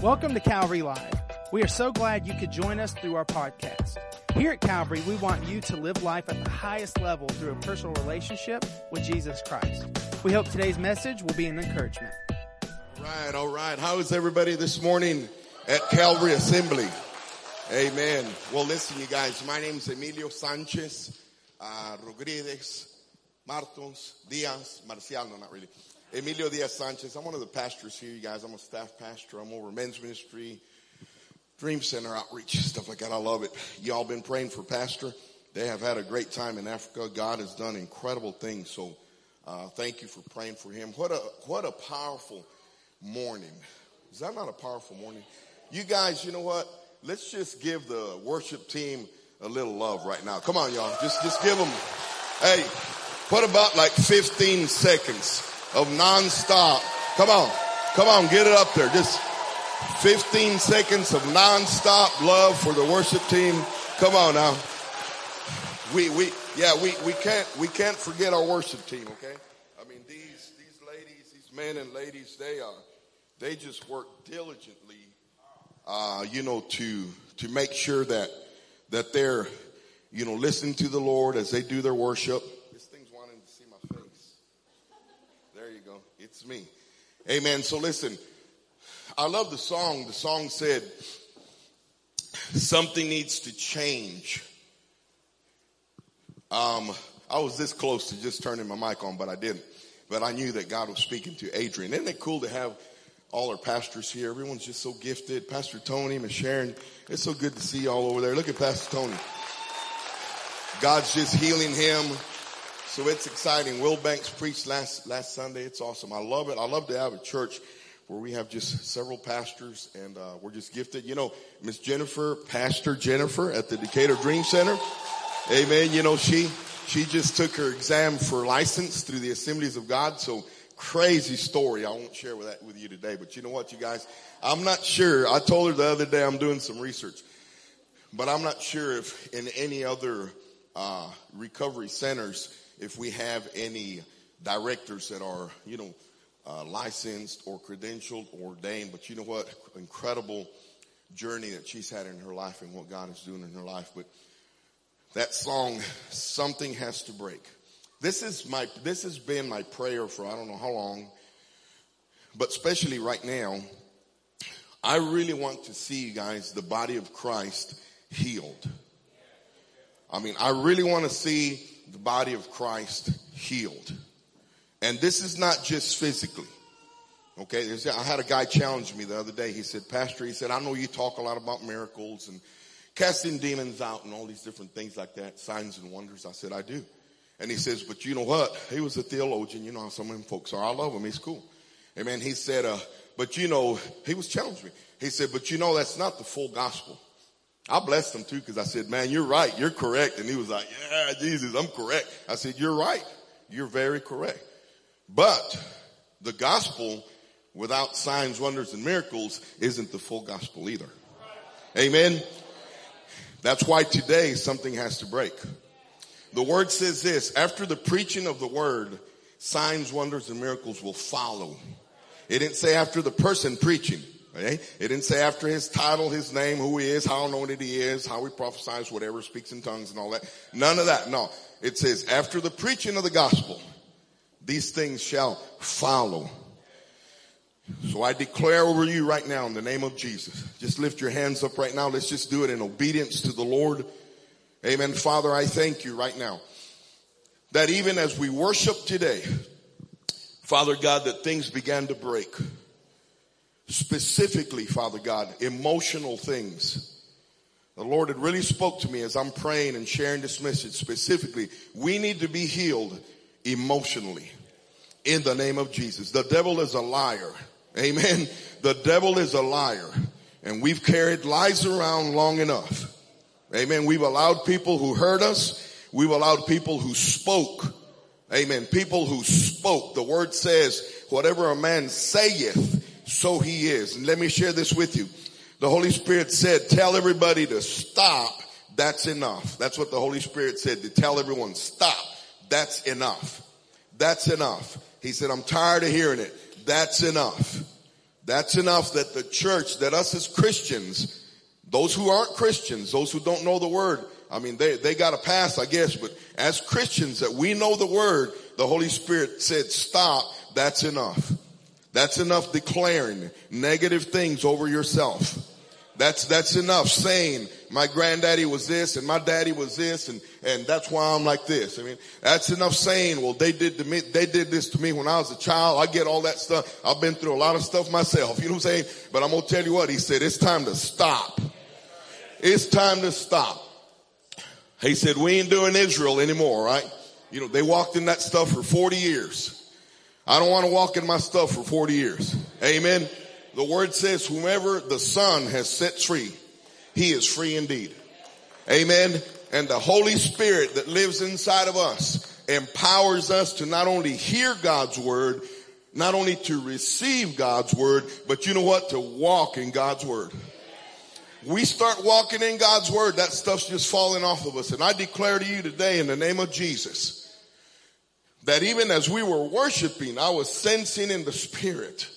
Welcome to Calvary Live. We are so glad you could join us through our podcast. Here at Calvary, we want you to live life at the highest level through a personal relationship with Jesus Christ. We hope today's message will be an encouragement. All right, all right. How is everybody this morning at Calvary Assembly? Amen. Well, listen, you guys, my name is Emilio Sanchez uh, Rodriguez Martos Diaz Marcial, no, not really. Emilio Diaz Sanchez. I'm one of the pastors here, you guys. I'm a staff pastor. I'm over men's ministry, Dream Center outreach, stuff like that. I love it. Y'all been praying for Pastor. They have had a great time in Africa. God has done incredible things. So, uh, thank you for praying for him. What a, what a powerful morning. Is that not a powerful morning? You guys, you know what? Let's just give the worship team a little love right now. Come on, y'all. Just, just give them, hey, what about like 15 seconds of nonstop. Come on. Come on. Get it up there. Just 15 seconds of nonstop love for the worship team. Come on now. We, we, yeah, we, we can't, we can't forget our worship team. Okay. I mean, these, these ladies, these men and ladies, they are, they just work diligently, uh, you know, to, to make sure that, that they're, you know, listening to the Lord as they do their worship It's me. Amen. So listen, I love the song. The song said, something needs to change. Um, I was this close to just turning my mic on, but I didn't. But I knew that God was speaking to Adrian. Isn't it cool to have all our pastors here? Everyone's just so gifted. Pastor Tony, Miss Sharon. It's so good to see you all over there. Look at Pastor Tony. God's just healing him. So it's exciting. Will Banks preached last, last Sunday. It's awesome. I love it. I love to have a church where we have just several pastors and, uh, we're just gifted. You know, Miss Jennifer, Pastor Jennifer at the Decatur Dream Center. Amen. You know, she, she just took her exam for license through the Assemblies of God. So crazy story. I won't share with that with you today, but you know what, you guys? I'm not sure. I told her the other day I'm doing some research, but I'm not sure if in any other, uh, recovery centers, if we have any directors that are, you know, uh, licensed or credentialed or ordained. But you know what? Incredible journey that she's had in her life and what God is doing in her life. But that song, something has to break. This is my, this has been my prayer for I don't know how long, but especially right now, I really want to see you guys, the body of Christ healed. I mean, I really want to see the body of Christ healed. And this is not just physically. Okay, I had a guy challenge me the other day. He said, Pastor, he said, I know you talk a lot about miracles and casting demons out and all these different things like that, signs and wonders. I said, I do. And he says, but you know what? He was a theologian. You know how some of them folks are. I love him. He's cool. Amen. He said, uh, but you know, he was challenging me. He said, but you know, that's not the full gospel. I blessed him too because I said, man, you're right. You're correct. And he was like, yeah, Jesus, I'm correct. I said, you're right. You're very correct. But the gospel without signs, wonders, and miracles isn't the full gospel either. Amen. That's why today something has to break. The word says this, after the preaching of the word, signs, wonders, and miracles will follow. It didn't say after the person preaching. Okay? It didn't say after his title, his name, who he is, how anointed he is, how he prophesies, whatever, speaks in tongues and all that. None of that. No. It says after the preaching of the gospel, these things shall follow. So I declare over you right now in the name of Jesus. Just lift your hands up right now. Let's just do it in obedience to the Lord. Amen. Father, I thank you right now that even as we worship today, Father God, that things began to break specifically, Father God, emotional things. The Lord had really spoke to me as I'm praying and sharing this message specifically. We need to be healed emotionally in the name of Jesus. The devil is a liar. Amen. The devil is a liar and we've carried lies around long enough. Amen. We've allowed people who hurt us. We've allowed people who spoke. Amen. People who spoke. The word says, whatever a man saith, so he is. And let me share this with you. The Holy Spirit said, tell everybody to stop. That's enough. That's what the Holy Spirit said to tell everyone, stop. That's enough. That's enough. He said, I'm tired of hearing it. That's enough. That's enough that the church, that us as Christians, those who aren't Christians, those who don't know the word, I mean, they, they got a pass, I guess, but as Christians that we know the word, the Holy Spirit said, stop, that's enough. That's enough declaring negative things over yourself. That's, that's enough saying my granddaddy was this and my daddy was this and, and that's why I'm like this. I mean, that's enough saying, well, they did to me, they did this to me when I was a child. I get all that stuff. I've been through a lot of stuff myself. You know what I'm saying? But I'm going to tell you what, he said, it's time to stop. It's time to stop. He said, we ain't doing Israel anymore, right? You know, they walked in that stuff for 40 years. I don't want to walk in my stuff for 40 years. Amen. The word says, whomever the son has set free, he is free indeed. Amen. And the Holy Spirit that lives inside of us empowers us to not only hear God's word, not only to receive God's word, but you know what? To walk in God's word. We start walking in God's word, that stuff's just falling off of us. And I declare to you today in the name of Jesus that even as we were worshiping, I was sensing in the spirit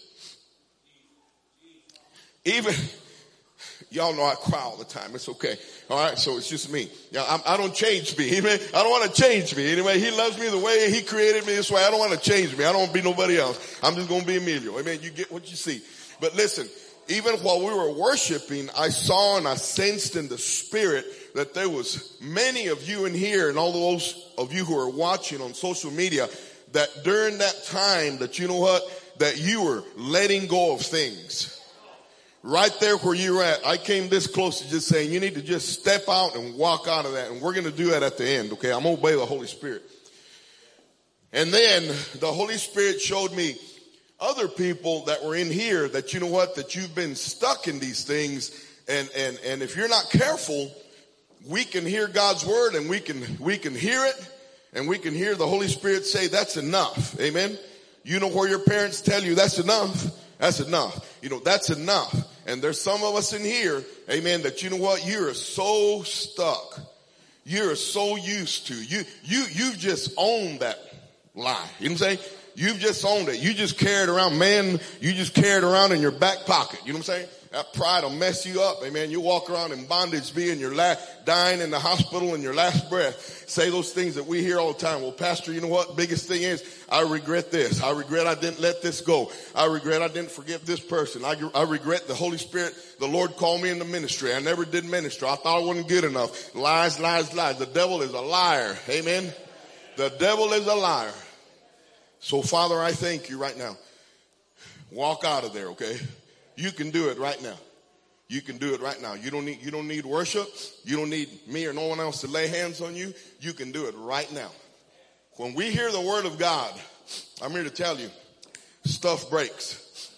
even, y'all know I cry all the time. It's okay. All right. So it's just me. Yeah, I'm, I do not change me. Amen. I don't want to change me. Anyway, he loves me the way he created me this way. I don't want to change me. I don't want to be nobody else. I'm just going to be Emilio. Amen. You get what you see. But listen, even while we were worshiping, I saw and I sensed in the spirit that there was many of you in here and all those of you who are watching on social media that during that time that you know what, that you were letting go of things right there where you're at, I came this close to just saying you need to just step out and walk out of that. And we're going to do that at the end. Okay. I'm going to obey the Holy Spirit. And then the Holy Spirit showed me other people that were in here that you know what, that you've been stuck in these things. And, and, and if you're not careful, we can hear God's word and we can, we can hear it and we can hear the Holy Spirit say that's enough. Amen. You know where your parents tell you that's enough. That's enough. You know, that's enough. And there's some of us in here, amen, that you know what? You're so stuck. You're so used to. You, you, you've just owned that lie. You know what I'm saying? You've just owned it. You just carried around, man, you just carried around in your back pocket. You know what I'm saying? That pride will mess you up. Amen. You walk around in bondage, being your last, dying in the hospital in your last breath. Say those things that we hear all the time. Well, pastor, you know what? Biggest thing is, I regret this. I regret I didn't let this go. I regret I didn't forgive this person. I, I regret the Holy Spirit. The Lord called me into ministry. I never did ministry. I thought I wasn't good enough. Lies, lies, lies. The devil is a liar. Amen. The devil is a liar. So Father, I thank you right now. Walk out of there, okay? You can do it right now. You can do it right now. You don't need, you don't need worship. You don't need me or no one else to lay hands on you. You can do it right now. When we hear the word of God, I'm here to tell you, stuff breaks.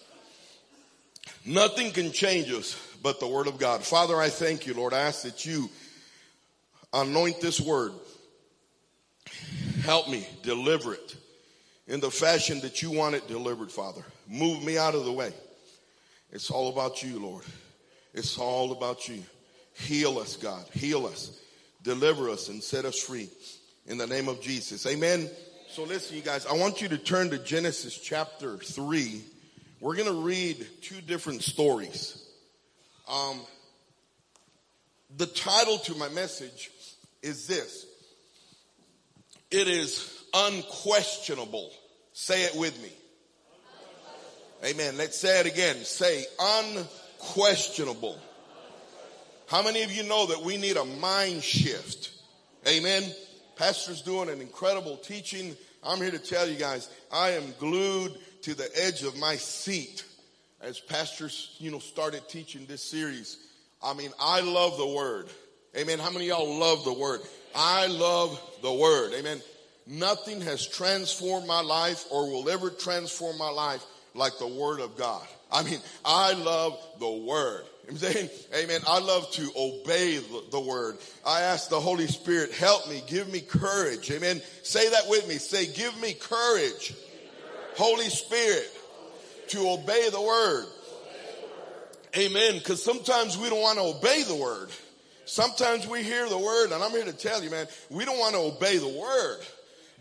Nothing can change us but the word of God. Father, I thank you, Lord. I ask that you anoint this word. Help me deliver it in the fashion that you want it delivered, Father. Move me out of the way. It's all about you, Lord. It's all about you. Heal us, God. Heal us. Deliver us and set us free in the name of Jesus. Amen. So listen, you guys, I want you to turn to Genesis chapter 3. We're going to read two different stories. Um, the title to my message is this. It is unquestionable. Say it with me. Amen. Let's say it again. Say unquestionable. How many of you know that we need a mind shift? Amen. Pastor's doing an incredible teaching. I'm here to tell you guys, I am glued to the edge of my seat as pastors, you know, started teaching this series. I mean, I love the word. Amen. How many y'all love the word? I love the word. Amen. Nothing has transformed my life or will ever transform my life like the word of God. I mean, I love the word. I'm saying, amen. I love to obey the word. I ask the Holy Spirit, help me, give me courage. Amen. Say that with me. Say, give me courage. Holy Spirit, to obey the word. Amen. Cause sometimes we don't want to obey the word. Sometimes we hear the word and I'm here to tell you, man, we don't want to obey the word,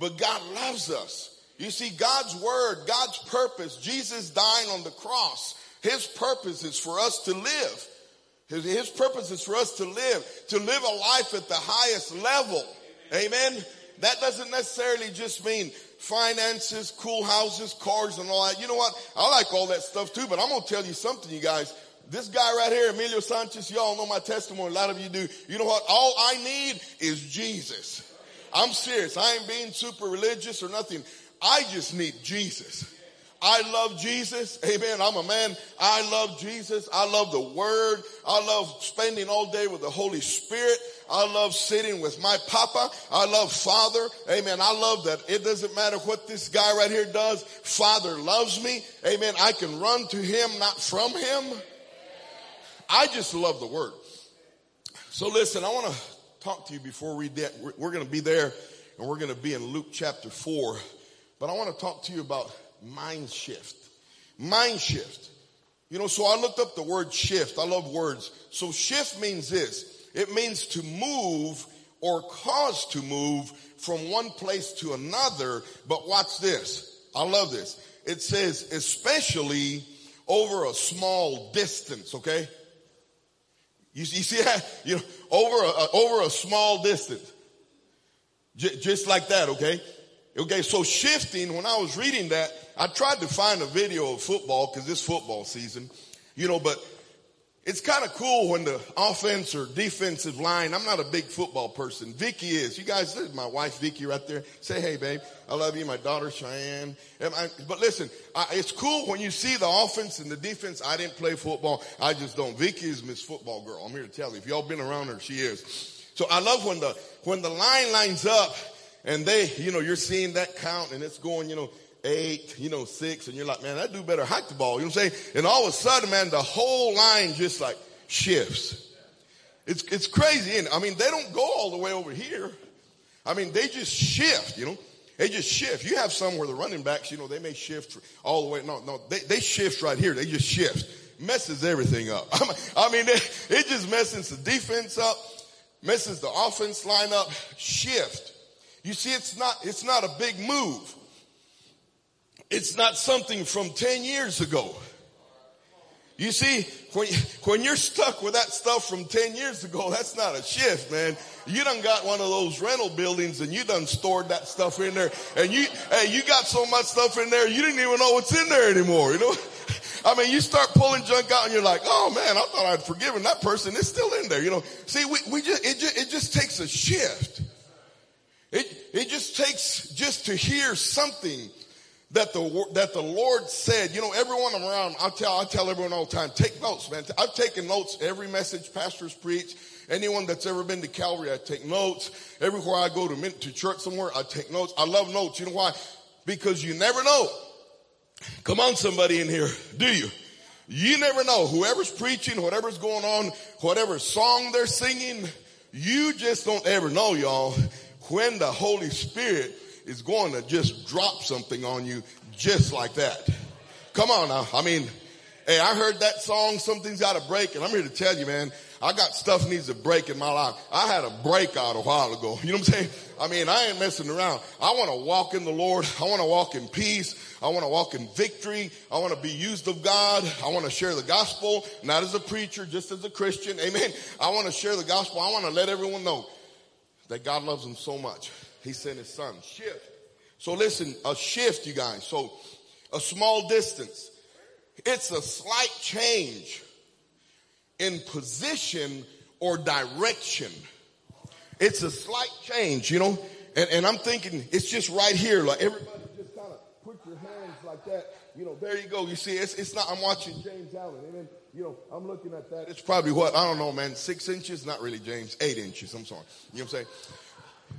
but God loves us. You see, God's word, God's purpose, Jesus dying on the cross His purpose is for us to live. His, his purpose is for us to live, to live a life at the highest level. Amen. That doesn't necessarily just mean finances, cool houses, cars and all that. You know what? I like all that stuff too, but I'm going to tell you something, you guys. This guy right here, Emilio Sanchez, y'all know my testimony. A lot of you do. You know what? All I need is Jesus. I'm serious. I ain't being super religious or nothing. I just need Jesus. I love Jesus. Amen. I'm a man. I love Jesus. I love the word. I love spending all day with the Holy Spirit. I love sitting with my papa. I love father. Amen. I love that it doesn't matter what this guy right here does. Father loves me. Amen. I can run to him, not from him. I just love the word. So listen, I want to talk to you before we get, we're going to be there and we're going to be in Luke chapter four, but I want to talk to you about mind shift. Mind shift. You know, so I looked up the word shift. I love words. So shift means this. It means to move or cause to move from one place to another. But watch this. I love this. It says especially over a small distance, okay? You, you see that? You know, over a, over a small distance. J- just like that, okay? Okay, so shifting, when I was reading that, I tried to find a video of football because it's football season, you know, but it's kind of cool when the offense or defensive line, I'm not a big football person. Vicky is. You guys, my wife Vicky right there. Say, hey babe, I love you. My daughter Cheyenne. But listen, it's cool when you see the offense and the defense. I didn't play football. I just don't. Vicky is Miss Football Girl. I'm here to tell you. If y'all been around her, she is. So I love when the, when the line lines up and they, you know, you're seeing that count and it's going, you know, eight, you know, six, and you're like, man, that do better hike the ball. You know what I'm saying? And all of a sudden, man, the whole line just like shifts. It's, it's crazy. And I mean, they don't go all the way over here. I mean, they just shift, you know. They just shift. You have some where the running backs, you know, they may shift all the way. No, no, they, they shift right here. They just shift. Messes everything up. I mean, it just messes the defense up, messes the offense line up, shift. You see, it's not, it's not a big move. It's not something from 10 years ago. You see, when, when you're stuck with that stuff from 10 years ago, that's not a shift, man. You done got one of those rental buildings and you done stored that stuff in there and you, hey, you got so much stuff in there, you didn't even know what's in there anymore, you know? I mean, you start pulling junk out and you're like, oh man, I thought I'd forgiven that person. It's still in there, you know? See, we, we just, it just, it just takes a shift. It, it just takes just to hear something that the, that the Lord said, you know, everyone around, I tell, I tell everyone all the time, take notes, man. I've taken notes every message pastors preach. Anyone that's ever been to Calvary, I take notes. Everywhere I go to, to church somewhere, I take notes. I love notes. You know why? Because you never know. Come on, somebody in here. Do you? You never know. Whoever's preaching, whatever's going on, whatever song they're singing, you just don't ever know, y'all when the Holy Spirit is going to just drop something on you just like that. Come on now. I mean, hey, I heard that song, something's got to break, and I'm here to tell you, man, I got stuff needs to break in my life. I had a breakout a while ago. You know what I'm saying? I mean, I ain't messing around. I want to walk in the Lord. I want to walk in peace. I want to walk in victory. I want to be used of God. I want to share the gospel, not as a preacher, just as a Christian. Amen. I want to share the gospel. I want to let everyone know that God loves them so much. He sent his son. Shift. So listen, a shift, you guys. So a small distance. It's a slight change in position or direction. It's a slight change, you know? And, and I'm thinking it's just right here. Like everybody just kind of put your hands like that. You know, there you go. You see, it's, it's not, I'm watching James Allen. Amen. You know, I'm looking at that. It's probably what, I don't know, man, six inches? Not really, James. Eight inches. I'm sorry. You know what I'm saying?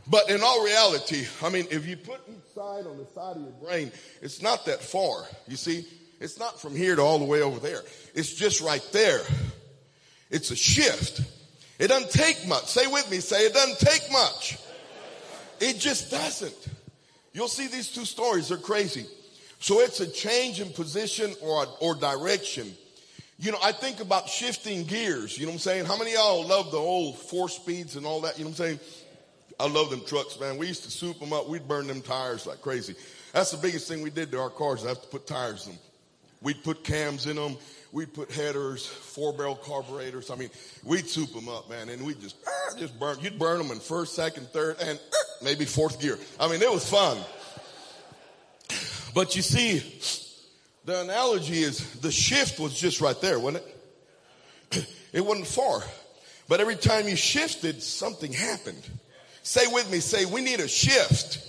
But in all reality, I mean, if you put each side on the side of your brain, it's not that far. You see, it's not from here to all the way over there. It's just right there. It's a shift. It doesn't take much. Say with me, say it doesn't take much. It just doesn't. You'll see these two stories. They're crazy. So it's a change in position or, or direction. You know, I think about shifting gears. You know what I'm saying? How many y'all love the old four speeds and all that? You know what I'm saying? I love them trucks, man. We used to soup them up. We'd burn them tires like crazy. That's the biggest thing we did to our cars. I have to put tires in them. We'd put cams in them. we'd put headers, four barrel carburetors. I mean, we'd soup them up, man, and we just, uh, just burn, you'd burn them in first, second, third, and uh, maybe fourth gear. I mean, it was fun. But you see, the analogy is the shift was just right there, wasn't it? It wasn't far. But every time you shifted, something happened. Say with me, say, we need a shift.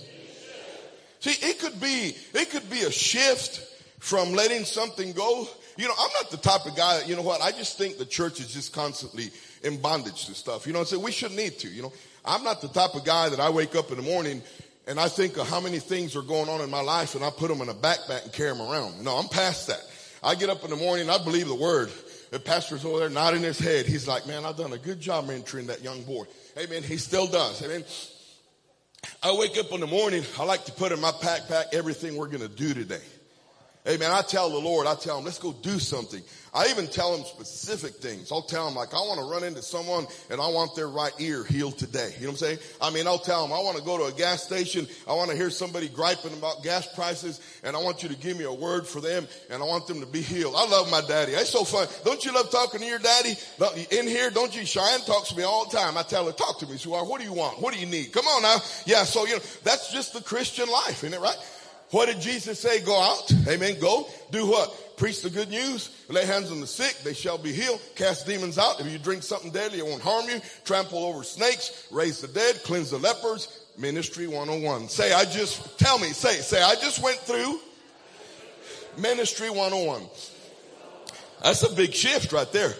See, it could be, it could be a shift from letting something go. You know, I'm not the type of guy you know what, I just think the church is just constantly in bondage to stuff. You know, I say we shouldn't need to, you know. I'm not the type of guy that I wake up in the morning and I think of how many things are going on in my life and I put them in a backpack and carry them around. No, I'm past that. I get up in the morning, I believe the word. The pastor's over there nodding his head. He's like, man, I've done a good job mentoring that young boy. Amen. He still does. Amen. I wake up in the morning. I like to put in my backpack everything we're going to do today. Amen. I tell the Lord, I tell him, let's go do something. I even tell them specific things. I'll tell them like, I want to run into someone and I want their right ear healed today. You know what I'm saying? I mean, I'll tell them, I want to go to a gas station. I want to hear somebody griping about gas prices and I want you to give me a word for them and I want them to be healed. I love my daddy. It's so fun. Don't you love talking to your daddy? In here, don't you? Cheyenne talks to me all the time. I tell her, talk to me, sweetheart. What do you want? What do you need? Come on now. Yeah. So, you know, that's just the Christian life, isn't it right? What did Jesus say? Go out. Amen. Go. Do what? Preach the good news. Lay hands on the sick. They shall be healed. Cast demons out. If you drink something deadly, it won't harm you. Trample over snakes. Raise the dead. Cleanse the lepers. Ministry 101. Say, I just, tell me, say, say, I just went through Ministry 101. That's a big shift right there.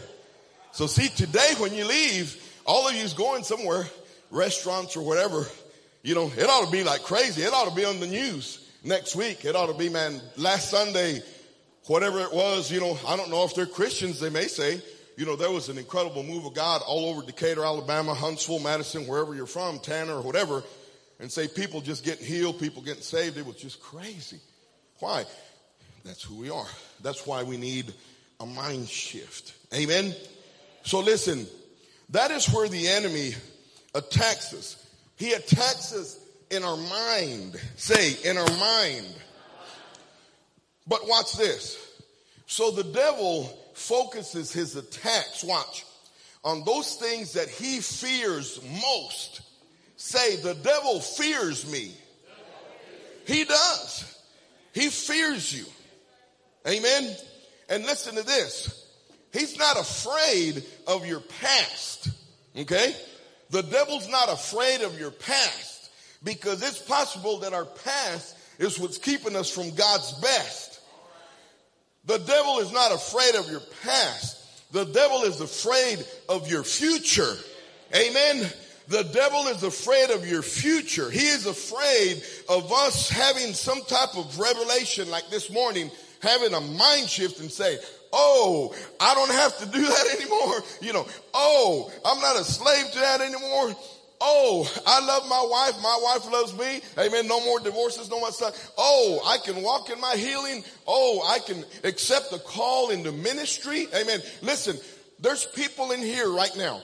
So see, today when you leave, all of you's going somewhere, restaurants or whatever, you know, it ought to be like crazy. It ought to be on the news next week. It ought to be, man, last Sunday, whatever it was, you know, I don't know if they're Christians, they may say, you know, there was an incredible move of God all over Decatur, Alabama, Huntsville, Madison, wherever you're from, Tanner or whatever, and say people just getting healed, people getting saved. It was just crazy. Why? That's who we are. That's why we need a mind shift. Amen. So listen, that is where the enemy attacks us. He attacks us in our mind. Say, in our mind. But watch this. So the devil focuses his attacks, watch, on those things that he fears most. Say, the devil fears me. He does. He fears you. Amen. And listen to this. He's not afraid of your past. Okay. The devil's not afraid of your past because it's possible that our past is what's keeping us from God's best. The devil is not afraid of your past. The devil is afraid of your future. Amen. The devil is afraid of your future. He is afraid of us having some type of revelation like this morning, having a mind shift and say, Oh, I don't have to do that anymore. You know, oh, I'm not a slave to that anymore. Oh, I love my wife. My wife loves me. Amen. No more divorces, no more stuff. Oh, I can walk in my healing. Oh, I can accept the call into ministry. Amen. Listen, there's people in here right now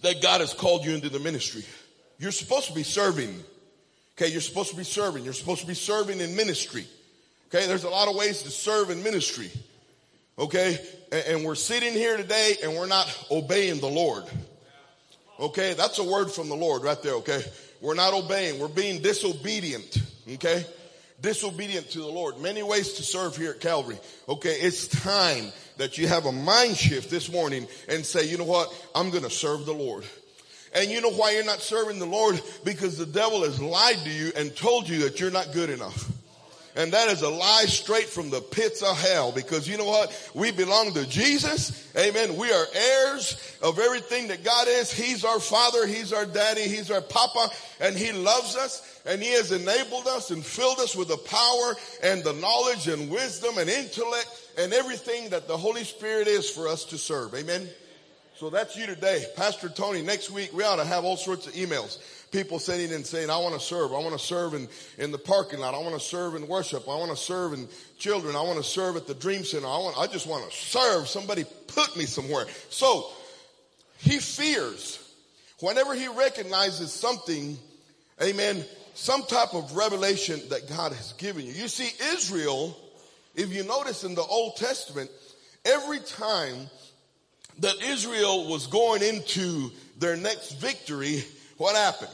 that God has called you into the ministry. You're supposed to be serving. Okay. You're supposed to be serving. You're supposed to be serving in ministry. Okay. There's a lot of ways to serve in ministry. Okay. And, we're sitting here today and we're not obeying the Lord. Okay, that's a word from the Lord right there, okay? We're not obeying, we're being disobedient, okay? Disobedient to the Lord. Many ways to serve here at Calvary. Okay, it's time that you have a mind shift this morning and say, you know what? I'm gonna serve the Lord. And you know why you're not serving the Lord? Because the devil has lied to you and told you that you're not good enough. And that is a lie straight from the pits of hell because you know what? We belong to Jesus. Amen. We are heirs of everything that God is. He's our father. He's our daddy. He's our papa and he loves us and he has enabled us and filled us with the power and the knowledge and wisdom and intellect and everything that the Holy Spirit is for us to serve. Amen. So that's you today. Pastor Tony, next week we ought to have all sorts of emails people sitting and saying, I want to serve. I want to serve in, in the parking lot. I want to serve in worship. I want to serve in children. I want to serve at the dream center. I want, I just want to serve. Somebody put me somewhere. So he fears whenever he recognizes something, amen, some type of revelation that God has given you. You see, Israel, if you notice in the Old Testament, every time that Israel was going into their next victory, what happened?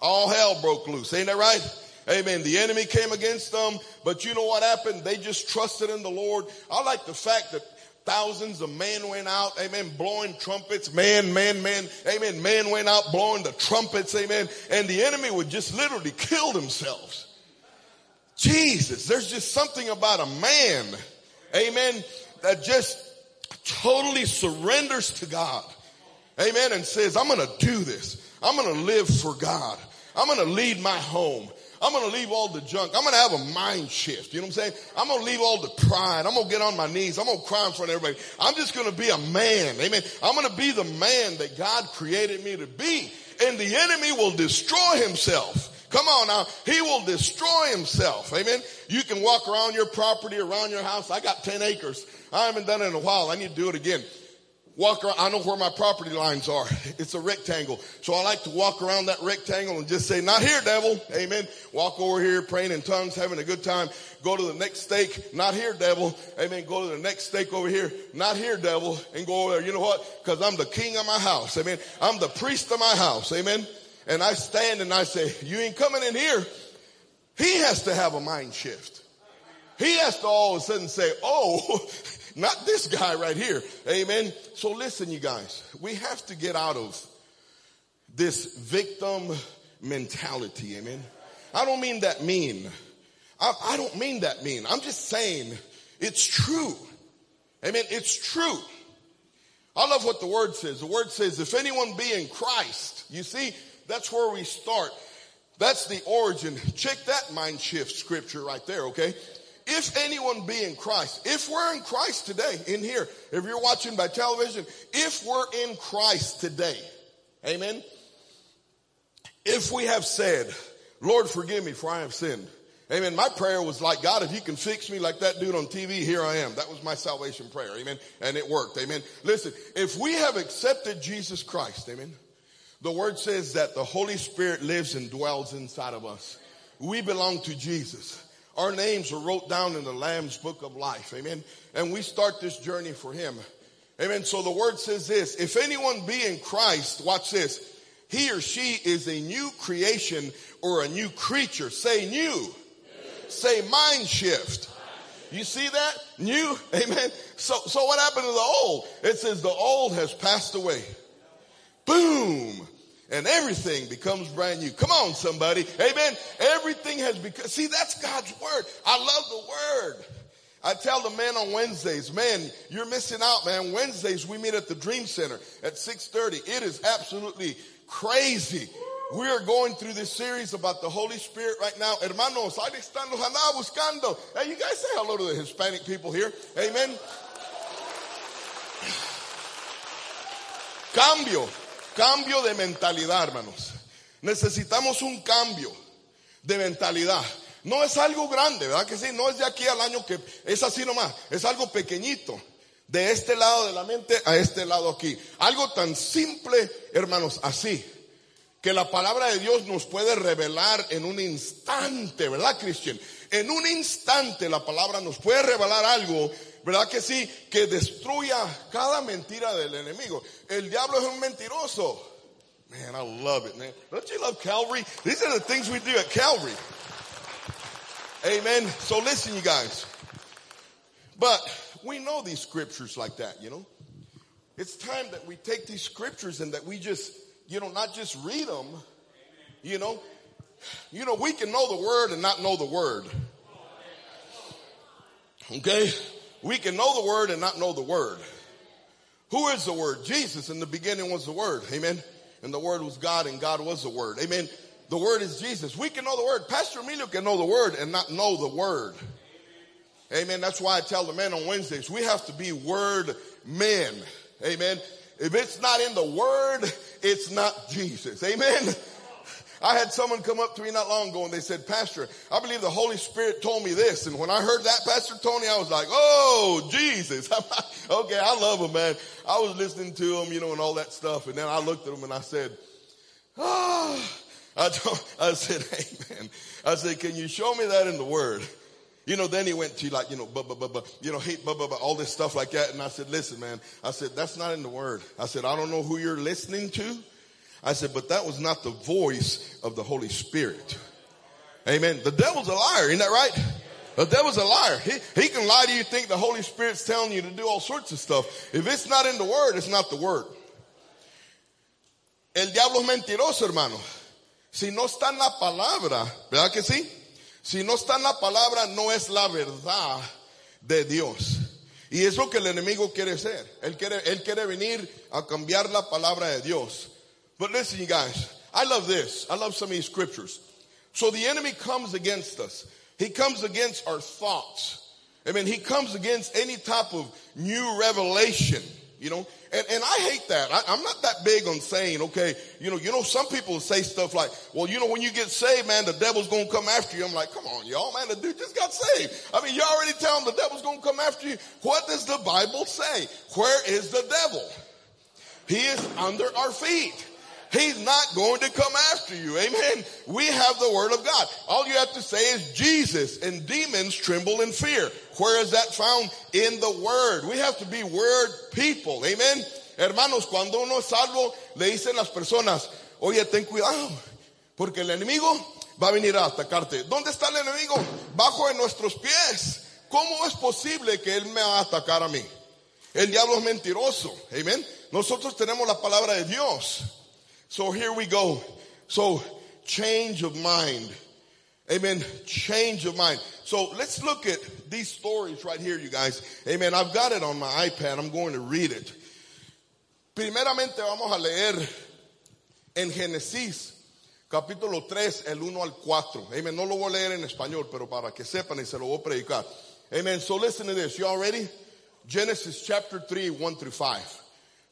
All hell broke loose. Ain't that right? Amen. The enemy came against them, but you know what happened? They just trusted in the Lord. I like the fact that thousands of men went out, amen, blowing trumpets, man, man, man, amen, men went out blowing the trumpets, amen, and the enemy would just literally kill themselves. Jesus, there's just something about a man, amen, that just totally surrenders to God, amen, and says, I'm gonna do this. I'm gonna live for God. I'm gonna lead my home. I'm going to leave all the junk. I'm going to have a mind shift. You know what I'm saying? I'm going to leave all the pride. I'm going to get on my knees. I'm going to cry in front of everybody. I'm just going to be a man. Amen. I'm going to be the man that God created me to be. And the enemy will destroy himself. Come on now. He will destroy himself. Amen. You can walk around your property, around your house. I got 10 acres. I haven't done it in a while. I need to do it again walk around. I know where my property lines are. It's a rectangle. So I like to walk around that rectangle and just say, not here, devil. Amen. Walk over here, praying in tongues, having a good time. Go to the next stake. Not here, devil. Amen. Go to the next stake over here. Not here, devil. And go over there. You know what? Cause I'm the king of my house. Amen. I'm the priest of my house. Amen. And I stand and I say, you ain't coming in here. He has to have a mind shift. He has to all of a sudden say, oh, Not this guy right here. Amen. So listen, you guys, we have to get out of this victim mentality. Amen. I don't mean that mean. I, I don't mean that mean. I'm just saying it's true. Amen. It's true. I love what the word says. The word says, if anyone be in Christ, you see, that's where we start. That's the origin. Check that mind shift scripture right there, okay? if anyone be in Christ, if we're in Christ today in here, if you're watching by television, if we're in Christ today, amen. If we have said, Lord, forgive me for I have sinned. Amen. My prayer was like, God, if you can fix me like that dude on TV, here I am. That was my salvation prayer. Amen. And it worked. Amen. Listen, if we have accepted Jesus Christ, amen, the word says that the Holy Spirit lives and dwells inside of us. We belong to Jesus. Our names are wrote down in the Lamb's book of life. Amen. And we start this journey for him. Amen. So the word says this, if anyone be in Christ, watch this. He or she is a new creation or a new creature. Say new. Say mind shift. You see that? New? Amen. So, so what happened to the old? It says the old has passed away. Boom and everything becomes brand new. Come on, somebody. Amen. Everything has become, see, that's God's word. I love the word. I tell the men on Wednesdays, man, you're missing out, man. Wednesdays we meet at the Dream Center at 6:30. It is absolutely crazy. We are going through this series about the Holy Spirit right now. Hermanos, andaba buscando. Hey, you guys say hello to the Hispanic people here. Amen. Cambio. Cambio de mentalidad, hermanos. Necesitamos un cambio de mentalidad. No es algo grande, ¿verdad que sí? No es de aquí al año que es así nomás. Es algo pequeñito. De este lado de la mente a este lado aquí. Algo tan simple, hermanos, así. Que la palabra de Dios nos puede revelar en un instante, ¿verdad, Cristian? En un instante la palabra nos puede revelar algo ¿Verdad que sí? Que destruya cada mentira del enemigo. El diablo es un mentiroso. Man, I love it, man. Don't you love Calvary? These are the things we do at Calvary. Amen. So listen, you guys. But we know these scriptures like that, you know. It's time that we take these scriptures and that we just, you know, not just read them, you know. You know, we can know the word and not know the word. Okay? We can know the word and not know the word. Who is the word? Jesus. In the beginning was the word. Amen. And the word was God and God was the word. Amen. The word is Jesus. We can know the word. Pastor Emilio can know the word and not know the word. Amen. That's why I tell the men on Wednesdays, we have to be word men. Amen. If it's not in the word, it's not Jesus. Amen. I had someone come up to me not long ago and they said, Pastor, I believe the Holy Spirit told me this. And when I heard that, Pastor Tony, I was like, oh, Jesus. okay, I love him, man. I was listening to him, you know, and all that stuff. And then I looked at him and I said, ah, I, told, I said, man. I said, can you show me that in the Word? You know, then he went to like, you know, blah, blah, blah, blah, you know, hate, blah, blah, blah, all this stuff like that. And I said, listen, man, I said, that's not in the word. I said, I don't know who you're listening to. I said, but that was not the voice of the Holy Spirit. Amen. The devil's a liar. Isn't that right? The devil's a liar. He, he can lie to you, think the Holy Spirit's telling you to do all sorts of stuff. If it's not in the word, it's not the word. El diablo es mentiroso, hermano. Si no está en la palabra, ¿verdad que sí? Si no está en la palabra, no es la verdad de Dios. Y es lo que el enemigo quiere hacer. Él quiere, él quiere venir a cambiar la palabra de Dios. But listen, you guys, I love this. I love some of these scriptures. So the enemy comes against us. He comes against our thoughts. I mean, he comes against any type of new revelation, you know, and, and I hate that. I, am not that big on saying, okay, you know, you know, some people say stuff like, well, you know, when you get saved, man, the devil's gonna come after you. I'm like, come on, y'all, man, the dude just got saved. I mean, you already tell him the devil's gonna come after you. What does the Bible say? Where is the devil? He is under our feet. He's not going to come after you. Amen. We have the word of God. All you have to say is Jesus and demons tremble in fear. Where is that found? In the word. We have to be word people. Amen. Hermanos, cuando uno es salvo, le dicen las personas, oye, ten cuidado, porque el enemigo va a venir a atacarte. ¿Dónde está el enemigo? Bajo de nuestros pies. ¿Cómo es posible que él me va a atacar a mí? El diablo es mentiroso. Amen. Nosotros tenemos la palabra de Dios. So here we go. So change of mind. Amen. Change of mind. So let's look at these stories right here, you guys. Amen. I've got it on my iPad. I'm going to read it. Primeramente vamos a leer en Génesis capítulo 3, el 1 al 4. Amen. No lo voy a leer en español, pero para que sepan y se lo voy a predicar. Amen. So listen to this. You all ready? Genesis chapter 3, 1 through 5.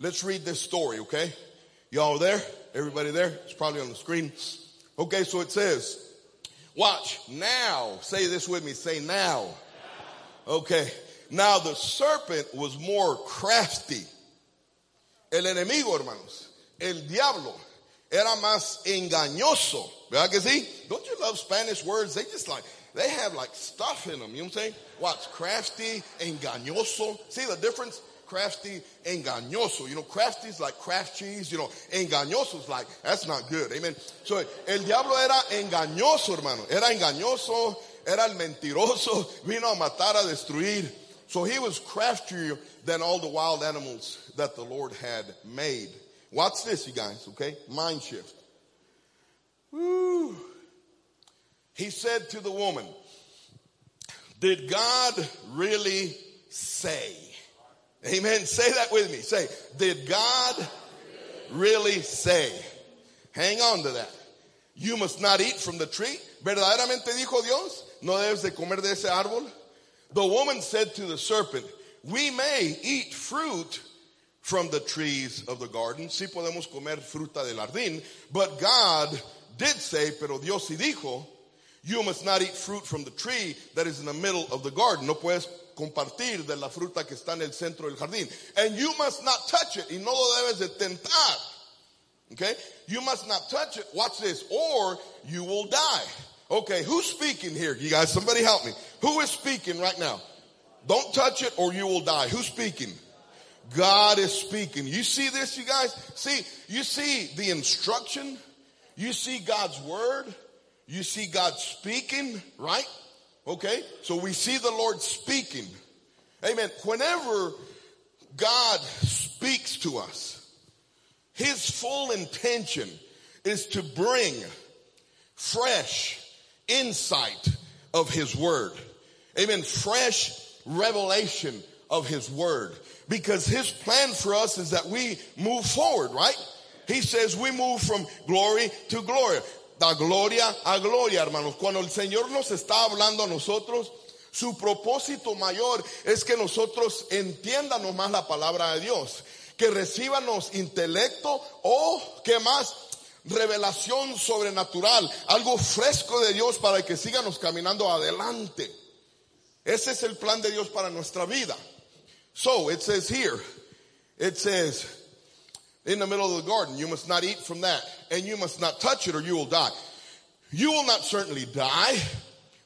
Let's read this story, okay? Y'all there? Everybody there? It's probably on the screen. Okay, so it says, watch, now, say this with me, say now. Okay, now the serpent was more crafty. El enemigo, hermanos, el diablo, era más engañoso. ¿Verdad que sí? Don't you love Spanish words? They just like, they have like stuff in them. You know what I'm saying? Watch, crafty, engañoso. See the difference? Crafty, engañoso. You know, crafty is like Kraft cheese. You know, engañoso is like, that's not good. Amen. So, el diablo era engañoso, hermano. Era engañoso, era el mentiroso. Vino a matar, a destruir. So he was craftier than all the wild animals that the Lord had made. Watch this, you guys, okay? Mind shift. Woo. He said to the woman, Did God really say? Amen. Say that with me. Say, did God really say? Hang on to that. You must not eat from the tree. Verdaderamente dijo Dios, no debes de comer de ese árbol. The woman said to the serpent, we may eat fruit from the trees of the garden. Sí podemos comer fruta del jardín. But God did say, pero Dios sí dijo, you must not eat fruit from the tree that is in the middle of the garden. No puedes compartir de la fruta que está en el centro del jardín. And you must not touch it. Y no lo debes de tentar. Okay? You must not touch it. Watch this. Or you will die. Okay, who's speaking here? You guys, somebody help me. Who is speaking right now? Don't touch it or you will die. Who's speaking? God is speaking. You see this, you guys? See, you see the instruction. You see God's word. You see God speaking, right? Okay? So we see the Lord speaking. Amen. Whenever God speaks to us, His full intention is to bring fresh insight of His Word. Amen. Fresh revelation of His Word. Because His plan for us is that we move forward, right? He says we move from glory to glory da gloria a gloria, hermanos. Cuando el Señor nos está hablando a nosotros, su propósito mayor es que nosotros entiendamos más la palabra de Dios, que recibanos intelecto o que más revelación sobrenatural, algo fresco de Dios para que sigamos caminando adelante. Ese es el plan de Dios para nuestra vida. So it says here, it says, in the middle of the garden. You must not eat from that and you must not touch it or you will die. You will not certainly die.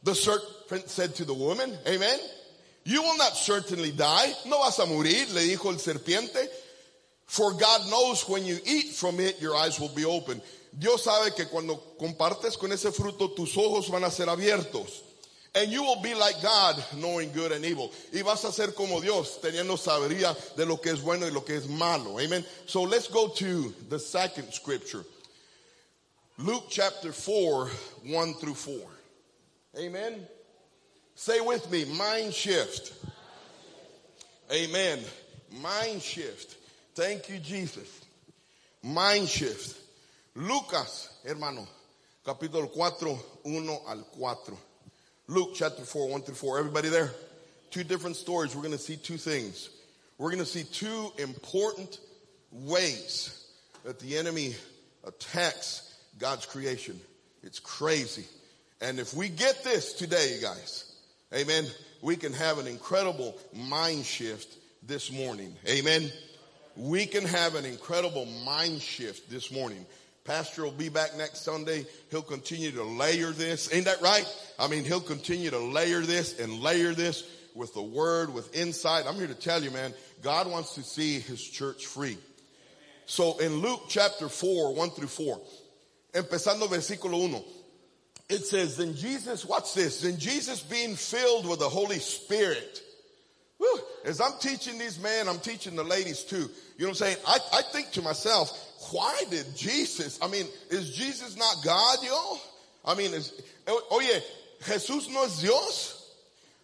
The, serpent said to the woman, amen, you will not certainly die. No vas a morir, le dijo el serpiente. For God knows when you eat from it, your eyes will be open. Dios sabe que cuando compartes con ese fruto, tus ojos van a ser abiertos. And you will be like God, knowing good and evil. Y vas a ser como Dios, teniendo sabiduría de lo que es bueno y lo que es malo. Amen. So let's go to the second scripture. Luke chapter 4, 1 through 4. Amen. Say with me, mind shift. Amen. Mind shift. Thank you, Jesus. Mind shift. Lucas, hermano, capítulo 4, 1 al 4. Luke chapter 4, 1 through 4. Everybody there? Two different stories. We're going to see two things. We're going to see two important ways that the enemy attacks God's creation. It's crazy. And if we get this today, guys, amen, we can have an incredible mind shift this morning. Amen. We can have an incredible mind shift this morning. Pastor will be back next Sunday. He'll continue to layer this. Ain't that right? I mean, he'll continue to layer this and layer this with the word, with insight. I'm here to tell you, man, God wants to see his church free. So in Luke chapter 4, 1 through 4, empezando versículo 1, it says, then Jesus, watch this, then Jesus being filled with the Holy Spirit. Whew, as I'm teaching these men, I'm teaching the ladies too. You know what I'm saying? I, I think to myself, why did Jesus, I mean, is Jesus not God, y'all? I mean, is, oh, oh, oye, Jesús no es Dios.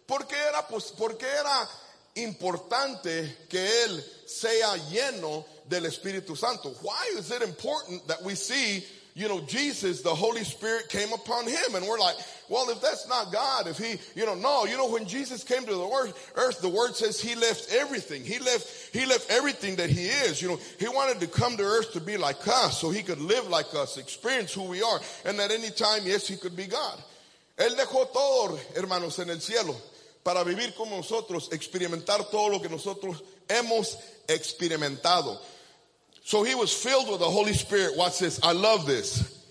¿Por qué era, pues, por qué era importante que Él sea lleno del Espíritu Santo? Why is it important that we see you know, Jesus, the Holy Spirit came upon him. And we're like, well, if that's not God, if he, you know, no, you know, when Jesus came to the earth, the word says he left everything. He left, he left everything that he is. You know, he wanted to come to earth to be like us so he could live like us, experience who we are. And at any time, yes, he could be God. Él dejó todo, hermanos, en el cielo para vivir como nosotros, experimentar todo lo que nosotros hemos experimentado. So he was filled with the Holy Spirit. Watch this. I love this.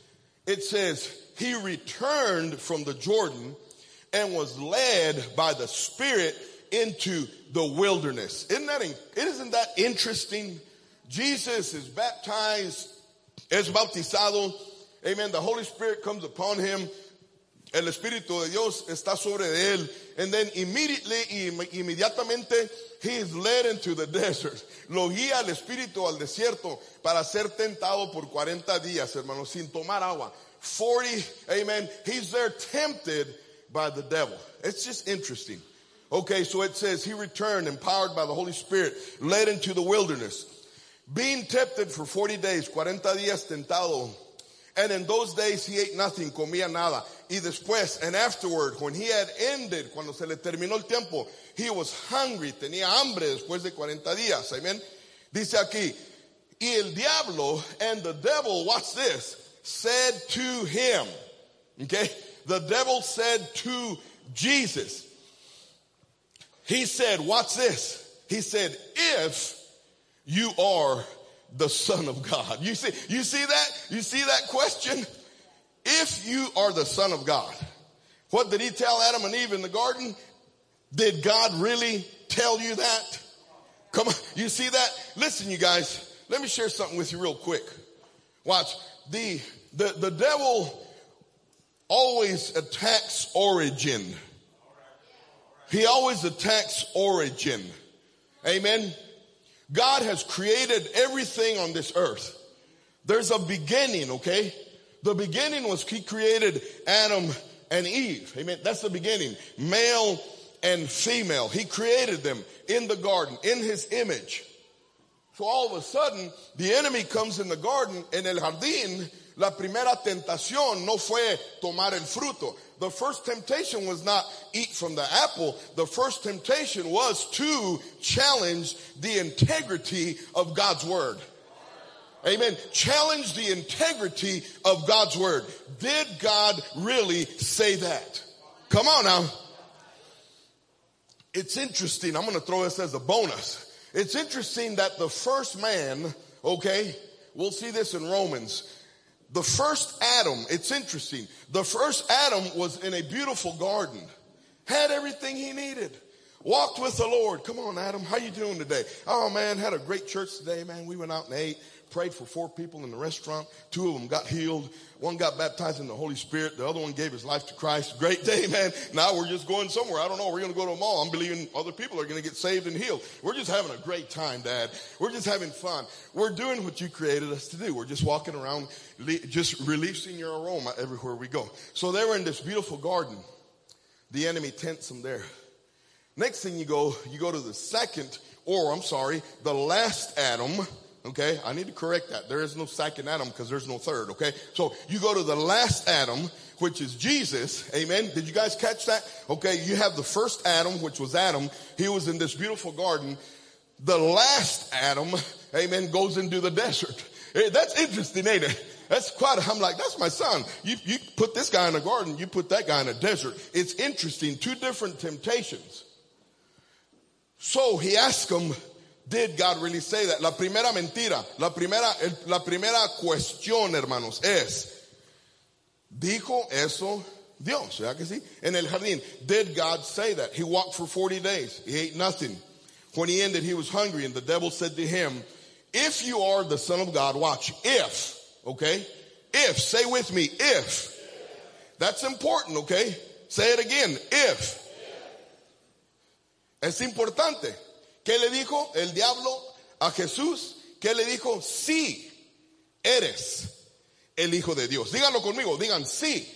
It says, he returned from the Jordan and was led by the Spirit into the wilderness. Isn't that, isn't that interesting? Jesus is baptized, es bautizado. Amen. The Holy Spirit comes upon him. El Espíritu de Dios está sobre de él. And then immediately, inmediatamente, he is led into the desert. Lo guía el Espíritu al desierto para ser tentado por 40 días, hermano, sin tomar agua. 40, amen. He's there tempted by the devil. It's just interesting. Okay, so it says he returned empowered by the Holy Spirit, led into the wilderness. Being tempted for 40 days, 40 días tentado. And in those days he ate nothing, comía nada. Y después, and afterward, when he had ended, cuando se le terminó el tiempo, he was hungry, tenía hambre después de 40 días. Amen. Dice aquí, y el diablo and the devil, watch this, said to him, okay? The devil said to Jesus, he said, watch this. He said, if you are the son of God. You see, you see that? You see that question? If you are the son of God, what did he tell Adam and Eve in the garden? Did God really tell you that? Come on. You see that? Listen, you guys, let me share something with you real quick. Watch. The, the, the devil always attacks origin. He always attacks origin. Amen. God has created everything on this earth. There's a beginning, okay? The beginning was He created Adam and Eve. Amen. That's the beginning. Male and female. He created them in the garden, in His image. So all of a sudden, the enemy comes in the garden, en el jardín, la primera tentación no fue tomar el fruto. The first temptation was not eat from the apple. The first temptation was to challenge the integrity of God's word. Amen. Challenge the integrity of God's word. Did God really say that? Come on now. It's interesting. I'm going to throw this as a bonus. It's interesting that the first man, okay, we'll see this in Romans. The first Adam, it's interesting. The first Adam was in a beautiful garden. had everything he needed. Walked with the Lord. Come on, Adam. How you doing today? Oh man, had a great church today, man. We went out and ate, prayed for four people in the restaurant. Two of them got healed. One got baptized in the Holy Spirit. The other one gave his life to Christ. Great day, man. Now we're just going somewhere. I don't know. We're going to go to a mall. I'm believing other people are going to get saved and healed. We're just having a great time, Dad. We're just having fun. We're doing what you created us to do. We're just walking around, just releasing your aroma everywhere we go. So they were in this beautiful garden. The enemy tents them there. Next thing you go, you go to the second, or I'm sorry, the last Adam. Okay, I need to correct that. There is no second Adam because there's no third. Okay, so you go to the last Adam, which is Jesus. Amen. Did you guys catch that? Okay, you have the first Adam, which was Adam. He was in this beautiful garden. The last Adam, amen, goes into the desert. That's interesting, ain't it? That's quite, I'm like, that's my son. You, you put this guy in a garden, you put that guy in a desert. It's interesting. Two different temptations. So he asked him, did God really say that? La primera mentira, la primera, la primera cuestión, hermanos, es, ¿dijo eso Dios? ¿Verdad que sí? En el jardín, did God say that? He walked for 40 days. He ate nothing. When he ended, he was hungry and the devil said to him, if you are the son of God, watch, if, okay? If, say with me, if. That's important, okay? Say it again, if. Es importante. ¿Qué le dijo el diablo a Jesús? ¿Qué le dijo? Sí, eres el Hijo de Dios. Díganlo conmigo, digan sí.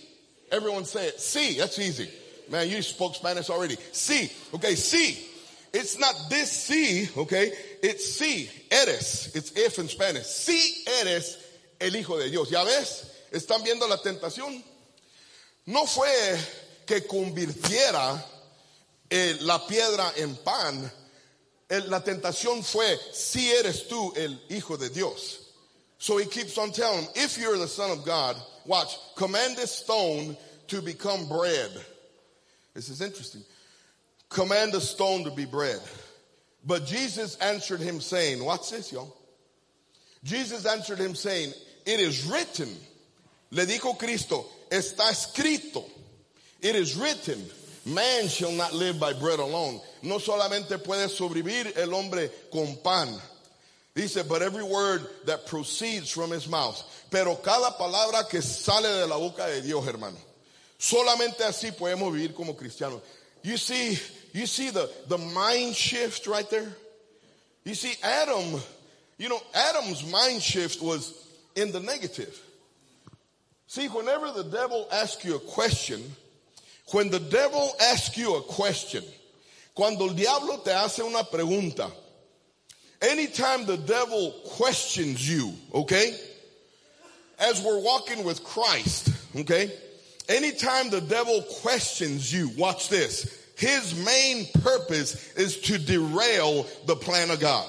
Everyone say it. Sí, that's easy. Man, you spoke Spanish already. Sí, okay, sí. It's not this sí, okay? It's sí, eres. It's if in Spanish. Sí, eres el Hijo de Dios. ¿Ya ves? ¿Están viendo la tentación? No fue que convirtiera eh, la piedra en pan, el, la tentación fue, si eres tú el hijo de Dios. So he keeps on telling him, if you're the son of God, watch, command this stone to become bread. This is interesting. Command the stone to be bread. But Jesus answered him saying, watch this, y'all. Jesus answered him saying, it is written. Le dijo Cristo, está escrito. It is written. Man shall not live by bread alone. No solamente puede sobrevivir el hombre con pan. He Dice, but every word that proceeds from his mouth. Pero cada palabra que sale de la boca de Dios, hermano. Solamente así podemos vivir como cristianos. You see, you see the, the mind shift right there? You see, Adam, you know, Adam's mind shift was in the negative. See, whenever the devil asks you a question, when the devil asks you a question, cuando el diablo te hace una pregunta, anytime the devil questions you, okay, as we're walking with Christ, okay, anytime the devil questions you, watch this, his main purpose is to derail the plan of God.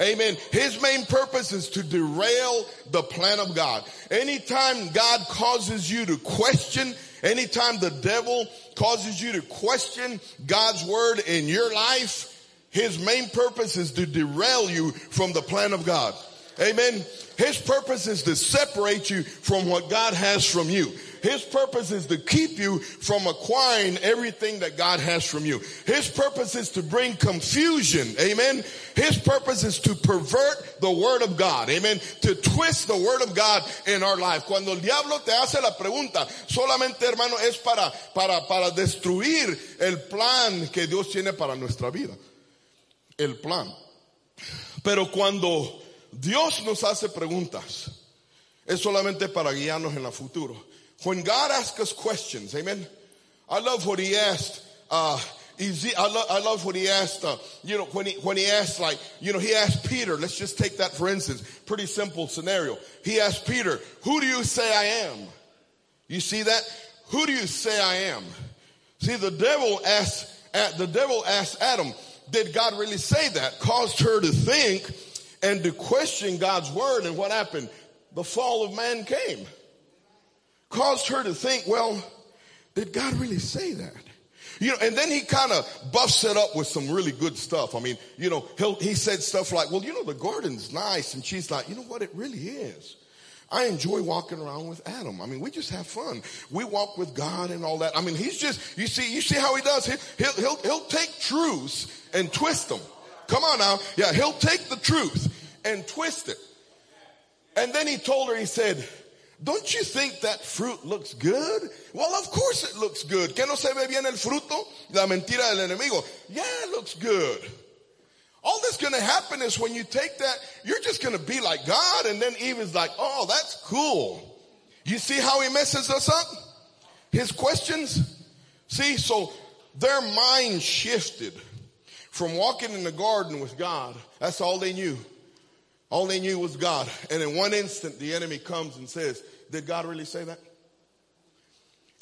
Amen. His main purpose is to derail the plan of God. Anytime God causes you to question Anytime the devil causes you to question God's word in your life, his main purpose is to derail you from the plan of God. Amen. His purpose is to separate you from what God has from you. His purpose is to keep you from acquiring everything that God has from you. His purpose is to bring confusion. Amen. His purpose is to pervert the word of God. Amen. To twist the word of God in our life. Cuando el diablo te hace la pregunta, solamente hermano es para, para, para destruir el plan que Dios tiene para nuestra vida. El plan. Pero cuando Dios nos hace preguntas, es solamente para guiarnos en el futuro. When God asks us questions, amen. I love what he asked, uh, I, love, I love what he asked, uh, you know, when he, when he asked like, you know, he asked Peter, let's just take that for instance, pretty simple scenario. He asked Peter, who do you say I am? You see that? Who do you say I am? See, the devil asked, the devil asked Adam, did God really say that? Caused her to think and to question God's word and what happened? The fall of man came caused her to think, well, did God really say that? You know, and then he kind of buffs it up with some really good stuff. I mean, you know, he he said stuff like, well, you know, the garden's nice. And she's like, you know what? It really is. I enjoy walking around with Adam. I mean, we just have fun. We walk with God and all that. I mean, he's just, you see, you see how he does. He, he'll, he'll, he'll take truths and twist them. Come on now. Yeah, he'll take the truth and twist it. And then he told her, he said, don't you think that fruit looks good? Well, of course it looks good. ¿Qué no se ve bien el fruto? La mentira del enemigo. Yeah, it looks good. All that's going to happen is when you take that, you're just going to be like God. And then Eve is like, oh, that's cool. You see how he messes us up? His questions? See, so their mind shifted from walking in the garden with God. That's all they knew. All they knew was God. And in one instant, the enemy comes and says, Did God really say that?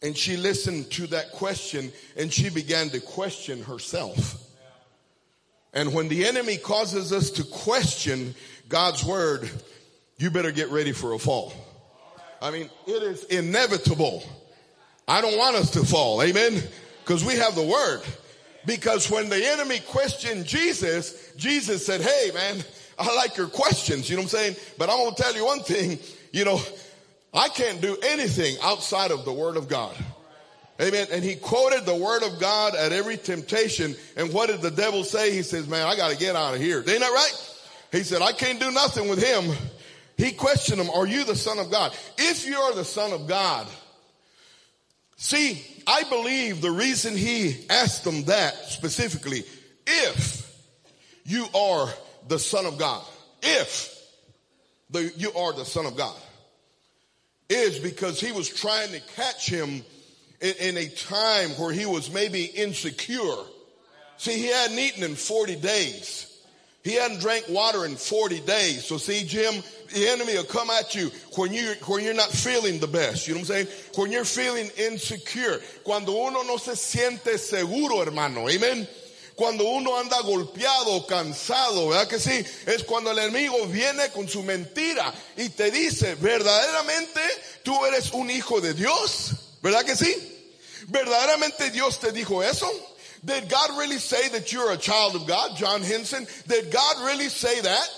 And she listened to that question and she began to question herself. And when the enemy causes us to question God's word, you better get ready for a fall. I mean, it is inevitable. I don't want us to fall. Amen. Because we have the word. Because when the enemy questioned Jesus, Jesus said, Hey man, I like your questions. You know what I'm saying? But I'm going to tell you one thing. You know, I can't do anything outside of the word of God. Amen. And he quoted the word of God at every temptation. And what did the devil say? He says, man, I got to get out of here. Ain't that right? He said, I can't do nothing with him. He questioned him, are you the son of God? If you're the son of God, see, I believe the reason he asked them that specifically, if you are the son of God, if the, you are the son of God, is because he was trying to catch him in, in a time where he was maybe insecure. See, he hadn't eaten in 40 days. He hadn't drank water in 40 days. So see, Jim, the enemy will come at you when you when you're not feeling the best. You know what I'm saying? When you're feeling insecure. Cuando uno no se siente seguro, hermano. Amen. Cuando uno anda golpeado, cansado, ¿verdad que sí? Es cuando el enemigo viene con su mentira y te dice, verdaderamente tú eres un hijo de Dios. ¿Verdad que sí? ¿Verdaderamente Dios te dijo eso? Did God really say that you're a child of God? John Henson, did God really say that?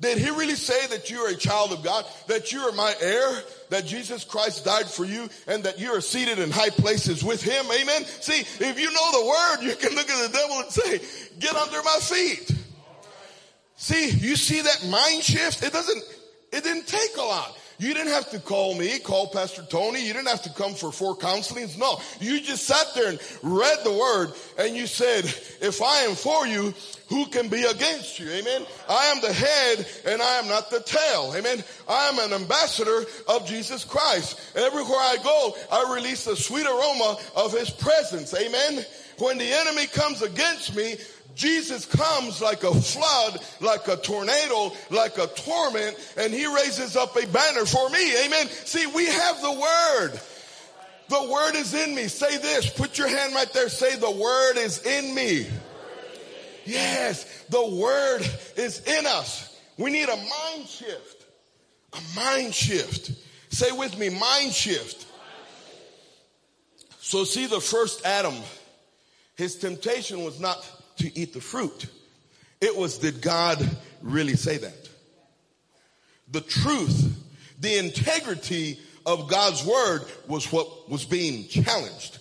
Did he really say that you're a child of God? That you are my heir? That Jesus Christ died for you and that you are seated in high places with him? Amen? See, if you know the word, you can look at the devil and say, get under my feet. See, you see that mind shift? It doesn't, it didn't take a lot. You didn't have to call me, call Pastor Tony. You didn't have to come for four counselings. No, you just sat there and read the word and you said, if I am for you, who can be against you? Amen. I am the head and I am not the tail. Amen. I am an ambassador of Jesus Christ. Everywhere I go, I release the sweet aroma of his presence. Amen. When the enemy comes against me, Jesus comes like a flood, like a tornado, like a torment, and he raises up a banner for me. Amen. See, we have the word. The word is in me. Say this. Put your hand right there. Say the word is in me. Yes, the word is in us. We need a mind shift. A mind shift. Say with me, mind shift. So see the first Adam, his temptation was not to eat the fruit. It was, did God really say that? The truth, the integrity of God's word was what was being challenged.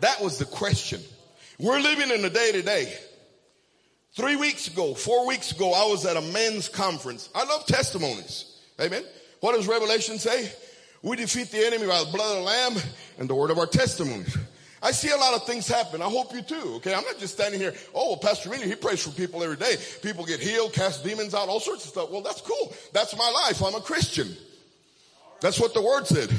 That was the question. We're living in the day to day. Three weeks ago, four weeks ago, I was at a men's conference. I love testimonies. Amen. What does Revelation say? We defeat the enemy by the blood of the Lamb and the word of our testimonies. I see a lot of things happen. I hope you too. Okay. I'm not just standing here. Oh, well, Pastor Rennie, he prays for people every day. People get healed, cast demons out, all sorts of stuff. Well, that's cool. That's my life. I'm a Christian. That's what the word said.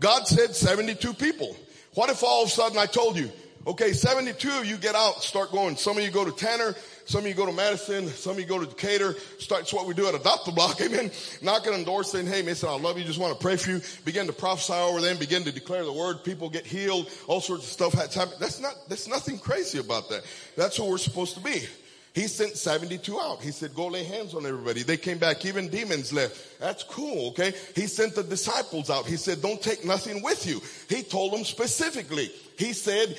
God said 72 people. What if all of a sudden I told you, okay, 72 of you get out, start going. Some of you go to Tanner, some of you go to Madison. Some of you go to Decatur. That's what we do at Adopt the Block. Amen. Knocking on doors saying, Hey, Mason, I love you. Just want to pray for you. Begin to prophesy over them. Begin to declare the word. People get healed. All sorts of stuff happens. That's not, that's nothing crazy about that. That's what we're supposed to be. He sent 72 out. He said, go lay hands on everybody. They came back. Even demons left. That's cool. Okay. He sent the disciples out. He said, don't take nothing with you. He told them specifically. He said,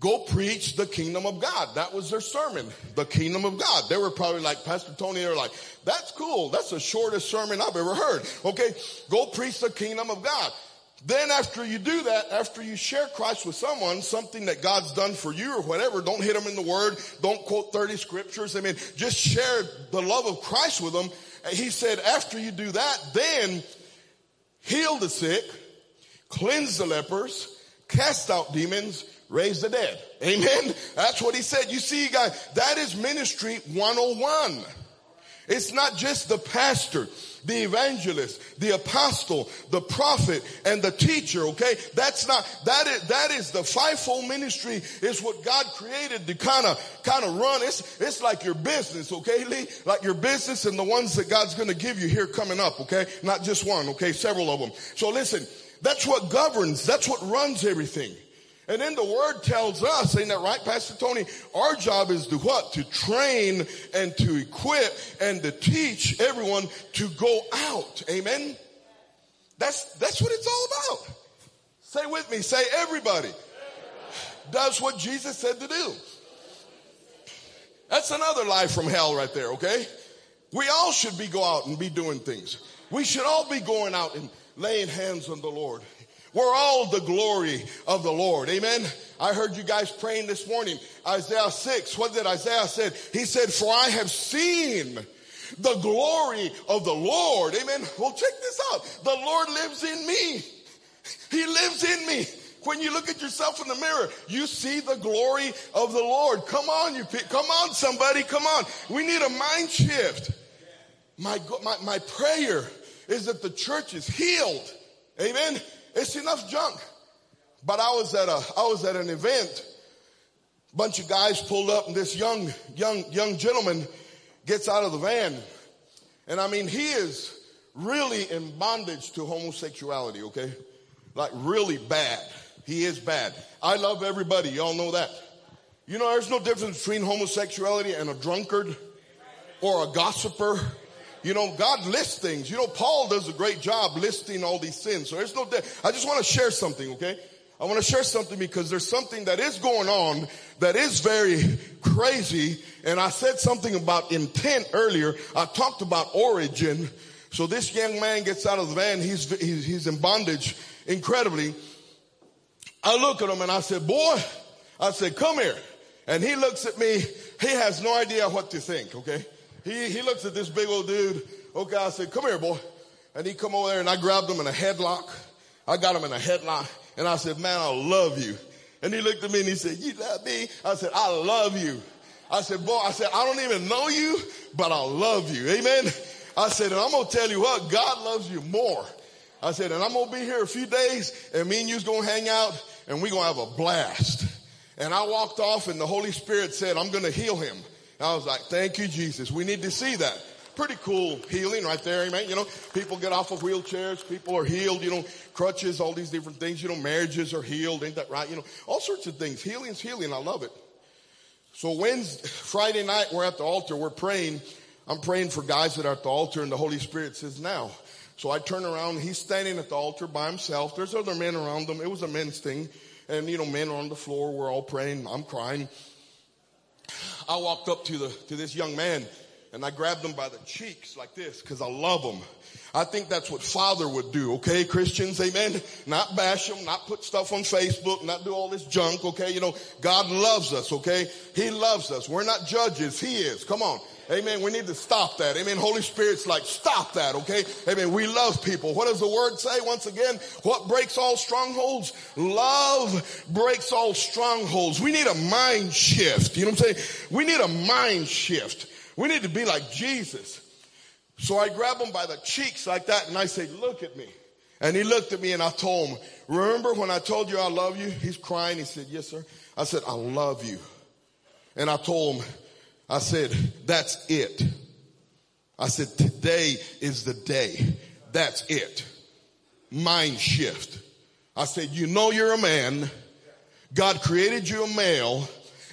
go preach the kingdom of God. That was their sermon, the kingdom of God. They were probably like, Pastor Tony, they're like, that's cool. That's the shortest sermon I've ever heard. Okay. Go preach the kingdom of God. Then after you do that, after you share Christ with someone, something that God's done for you or whatever, don't hit them in the word. Don't quote 30 scriptures. I mean, just share the love of Christ with them. He said, after you do that, then heal the sick, cleanse the lepers, cast out demons, raise the dead. Amen. That's what he said. You see, guys, that is ministry 101. It's not just the pastor, the evangelist, the apostle, the prophet, and the teacher, okay? That's not, that is, that is the fivefold ministry is what God created to kind of, kind of run. It's, it's like your business, okay, Lee? Like your business and the ones that God's gonna give you here coming up, okay? Not just one, okay? Several of them. So listen, that's what governs, that's what runs everything. And then the word tells us, ain't that right, Pastor Tony? Our job is to what? To train and to equip and to teach everyone to go out. Amen? That's, that's what it's all about. Say with me, say everybody does what Jesus said to do. That's another life from hell right there, okay? We all should be go out and be doing things. We should all be going out and laying hands on the Lord. We're all the glory of the Lord. Amen. I heard you guys praying this morning. Isaiah 6. What did Isaiah said? He said, for I have seen the glory of the Lord. Amen. Well, check this out. The Lord lives in me. He lives in me. When you look at yourself in the mirror, you see the glory of the Lord. Come on, you come on, somebody, come on. We need a mind shift. My, my, my prayer is that the church is healed. Amen. It's enough junk. But I was at a, I was at an event. Bunch of guys pulled up and this young, young, young gentleman gets out of the van. And I mean, he is really in bondage to homosexuality, okay? Like really bad. He is bad. I love everybody. Y'all know that. You know, there's no difference between homosexuality and a drunkard or a gossiper you know, God lists things. You know, Paul does a great job listing all these sins. So there's no, I just want to share something, okay? I want to share something because there's something that is going on that is very crazy. And I said something about intent earlier. I talked about origin. So this young man gets out of the van. He's, he's, he's in bondage incredibly. I look at him and I said, boy, I said, come here. And he looks at me. He has no idea what to think, okay? He, he looks at this big old dude. Okay, I said, come here, boy. And he come over there and I grabbed him in a headlock. I got him in a headlock and I said, man, I love you. And he looked at me and he said, you love me? I said, I love you. I said, boy, I said, I don't even know you, but I love you. Amen. I said, and I'm going to tell you what, God loves you more. I said, and I'm going to be here a few days and me and you's going to hang out and we're going to have a blast. And I walked off and the Holy Spirit said, I'm going to heal him. I was like, thank you, Jesus. We need to see that. Pretty cool healing right there, amen. You know, people get off of wheelchairs, people are healed, you know, crutches, all these different things, you know, marriages are healed, ain't that right? You know, all sorts of things. Healing's healing. I love it. So Wednesday, Friday night, we're at the altar, we're praying. I'm praying for guys that are at the altar and the Holy Spirit says now. So I turn around, he's standing at the altar by himself. There's other men around him. It was a men's thing. And you know, men are on the floor. We're all praying. I'm crying. I walked up to the, to this young man and I grabbed him by the cheeks like this because I love him. I think that's what father would do, okay, Christians, amen? Not bash them, not put stuff on Facebook, not do all this junk, okay? You know, God loves us, okay? He loves us. We're not judges, He is. Come on. Amen. We need to stop that. Amen. Holy Spirit's like, stop that. Okay. Amen. We love people. What does the word say once again? What breaks all strongholds? Love breaks all strongholds. We need a mind shift. You know what I'm saying? We need a mind shift. We need to be like Jesus. So I grab him by the cheeks like that and I say, look at me. And he looked at me and I told him, remember when I told you I love you? He's crying. He said, yes, sir. I said, I love you. And I told him, I said, that's it. I said, today is the day. That's it. Mind shift. I said, you know you're a man. God created you a male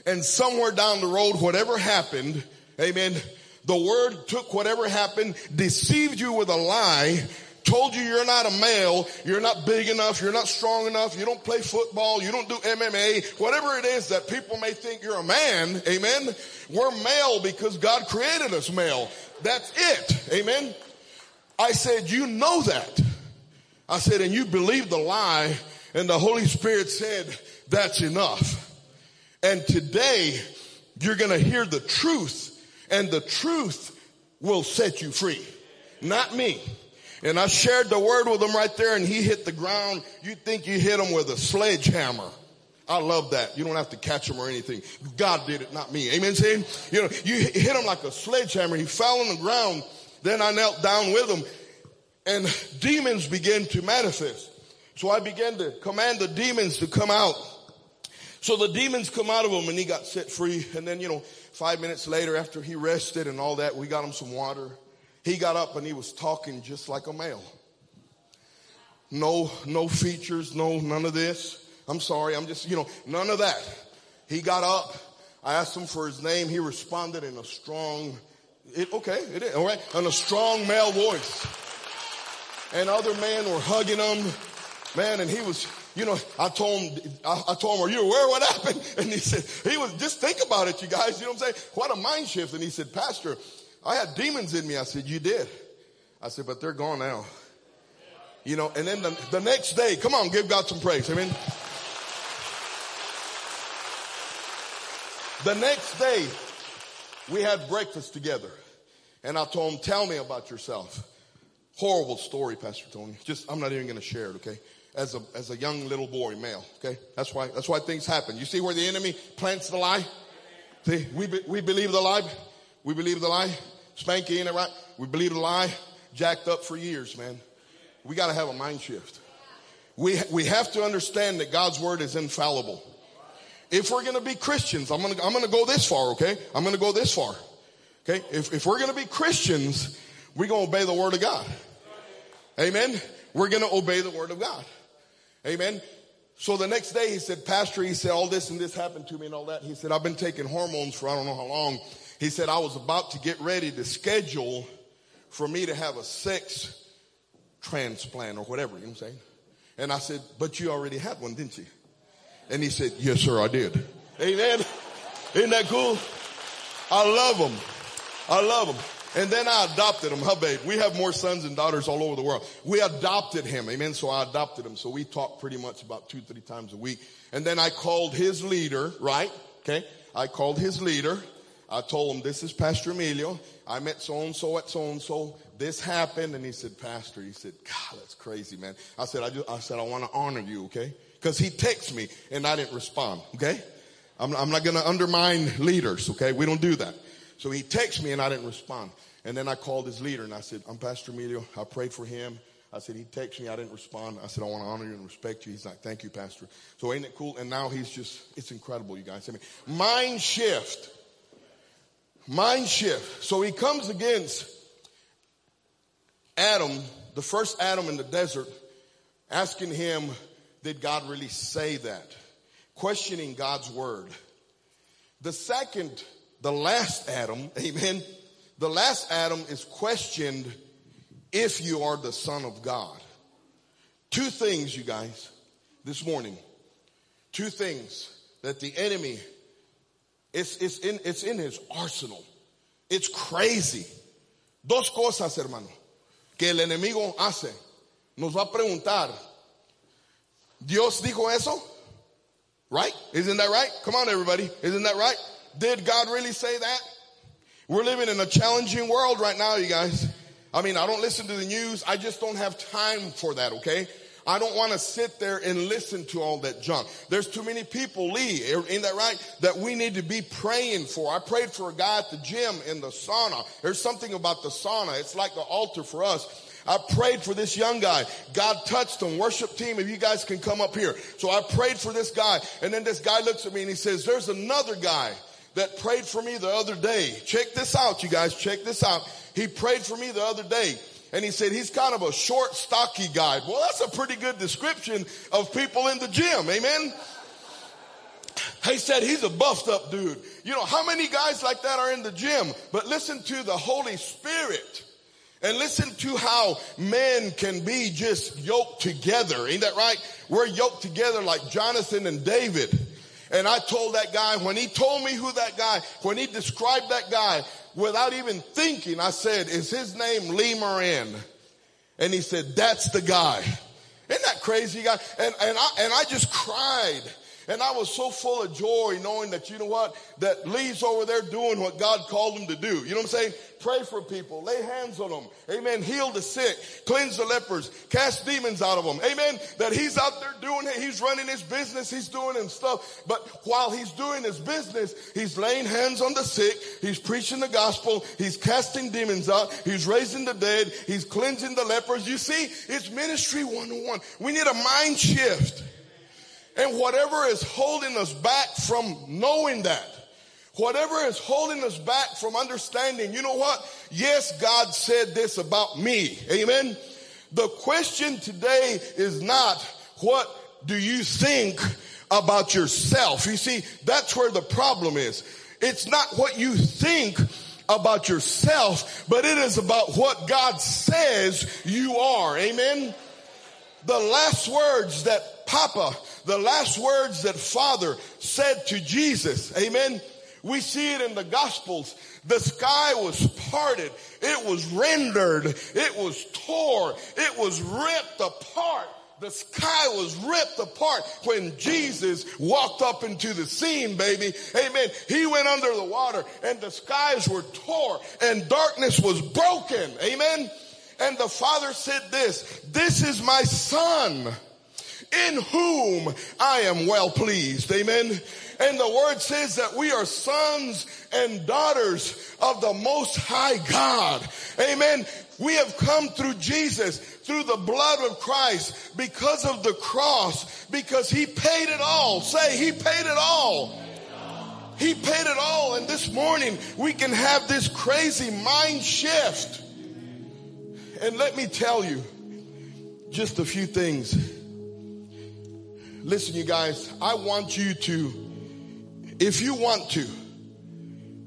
and somewhere down the road, whatever happened, amen, the word took whatever happened, deceived you with a lie, told you you're not a male, you're not big enough, you're not strong enough, you don't play football, you don't do MMA, whatever it is that people may think you're a man, amen. We're male because God created us male. That's it, amen. I said, you know that. I said, and you believe the lie and the Holy Spirit said, that's enough. And today you're to hear the truth and the truth will set you free. Not me. And I shared the word with him right there and he hit the ground. You think you hit him with a sledgehammer. I love that. You don't have to catch him or anything. God did it, not me. Amen. Saying, you know, you hit him like a sledgehammer. He fell on the ground. Then I knelt down with him and demons began to manifest. So I began to command the demons to come out. So the demons come out of him and he got set free. And then, you know, five minutes later after he rested and all that, we got him some water. He got up and he was talking just like a male. No, no features, no, none of this. I'm sorry, I'm just, you know, none of that. He got up. I asked him for his name. He responded in a strong, it, okay, it is, all right, in a strong male voice. And other men were hugging him, man, and he was, you know, I told him, I, I, told him, are you aware what happened? And he said, he was, just think about it, you guys, you know what I'm saying? What a mind shift. And he said, Pastor, I had demons in me. I said, you did. I said, but they're gone now. You know, and then the, the next day, come on, give God some praise. I mean, the next day, we had breakfast together. And I told him, tell me about yourself. Horrible story, Pastor Tony. Just, I'm not even going to share it, okay? As a, as a young little boy, male, okay? That's why, that's why things happen. You see where the enemy plants the lie? See, we, be, we believe the lie. We believe the lie. Spanky, ain't it right? We believe a lie, jacked up for years, man. We got to have a mind shift. We, we have to understand that God's word is infallible. If we're going to be Christians, I'm going to, I'm going to go this far, okay? I'm going to go this far. Okay? If, if we're going to be Christians, we're going to obey the word of God. Amen? We're going to obey the word of God. Amen? So the next day he said, Pastor, he said, all this and this happened to me and all that. He said, I've been taking hormones for I don't know how long. He said, I was about to get ready to schedule for me to have a sex transplant or whatever, you know what I'm saying? And I said, but you already had one, didn't you? And he said, yes, sir, I did. Amen. Isn't that cool? I love them. I love them. And then I adopted him. Huh, babe? We have more sons and daughters all over the world. We adopted him. Amen. So I adopted him. So we talk pretty much about two, three times a week. And then I called his leader, right? Okay. I called his leader I told him, this is Pastor Emilio. I met so and so at so and so. This happened. And he said, Pastor, he said, God, that's crazy, man. I said, I just, I said, I want to honor you. Okay. Cause he texted me and I didn't respond. Okay. I'm, I'm not going to undermine leaders. Okay. We don't do that. So he texted me and I didn't respond. And then I called his leader and I said, I'm Pastor Emilio. I prayed for him. I said, he texted me. I didn't respond. I said, I want to honor you and respect you. He's like, thank you, Pastor. So ain't it cool? And now he's just, it's incredible, you guys. I mean, mind shift. Mind shift. So he comes against Adam, the first Adam in the desert, asking him, did God really say that? Questioning God's word. The second, the last Adam, amen. The last Adam is questioned if you are the son of God. Two things, you guys, this morning. Two things that the enemy it's, it's, in, it's in his arsenal. It's crazy. Dos cosas, hermano, que el enemigo hace. Nos va a preguntar, ¿Dios dijo eso? Right? Isn't that right? Come on, everybody. Isn't that right? Did God really say that? We're living in a challenging world right now, you guys. I mean, I don't listen to the news. I just don't have time for that, okay? I don't want to sit there and listen to all that junk. There's too many people, Lee, ain't that right? That we need to be praying for. I prayed for a guy at the gym in the sauna. There's something about the sauna. It's like the altar for us. I prayed for this young guy. God touched him. Worship team, if you guys can come up here. So I prayed for this guy. And then this guy looks at me and he says, there's another guy that prayed for me the other day. Check this out, you guys. Check this out. He prayed for me the other day. And he said, he's kind of a short, stocky guy. Well, that's a pretty good description of people in the gym. Amen. He said he's a buffed up dude. You know, how many guys like that are in the gym? But listen to the Holy Spirit. And listen to how men can be just yoked together. Ain't that right? We're yoked together like Jonathan and David. And I told that guy, when he told me who that guy, when he described that guy, without even thinking, I said, is his name Lee Moran? And he said, that's the guy. Isn't that crazy guy? And, and I, and I just cried. And I was so full of joy knowing that, you know what, that Lee's over there doing what God called him to do. You know what I'm saying? Pray for people, lay hands on them. Amen. Heal the sick, cleanse the lepers, cast demons out of them. Amen. That he's out there doing it. He's running his business. He's doing and stuff. But while he's doing his business, he's laying hands on the sick. He's preaching the gospel. He's casting demons out. He's raising the dead. He's cleansing the lepers. You see, it's ministry 101. We need a mind shift. And whatever is holding us back from knowing that, whatever is holding us back from understanding, you know what? Yes, God said this about me. Amen. The question today is not what do you think about yourself? You see, that's where the problem is. It's not what you think about yourself, but it is about what God says you are. Amen. The last words that Papa the last words that Father said to Jesus. Amen. We see it in the Gospels. The sky was parted. It was rendered. It was tore. It was ripped apart. The sky was ripped apart when Jesus walked up into the scene, baby. Amen. He went under the water and the skies were tore and darkness was broken. Amen. And the father said this, this is my son in whom I am well pleased. Amen. And the word says that we are sons and daughters of the most high God. Amen. We have come through Jesus, through the blood of Christ, because of the cross, because he paid it all. Say, he paid it all. He paid it all. And this morning we can have this crazy mind shift. And let me tell you just a few things Listen, you guys, I want you to, if you want to,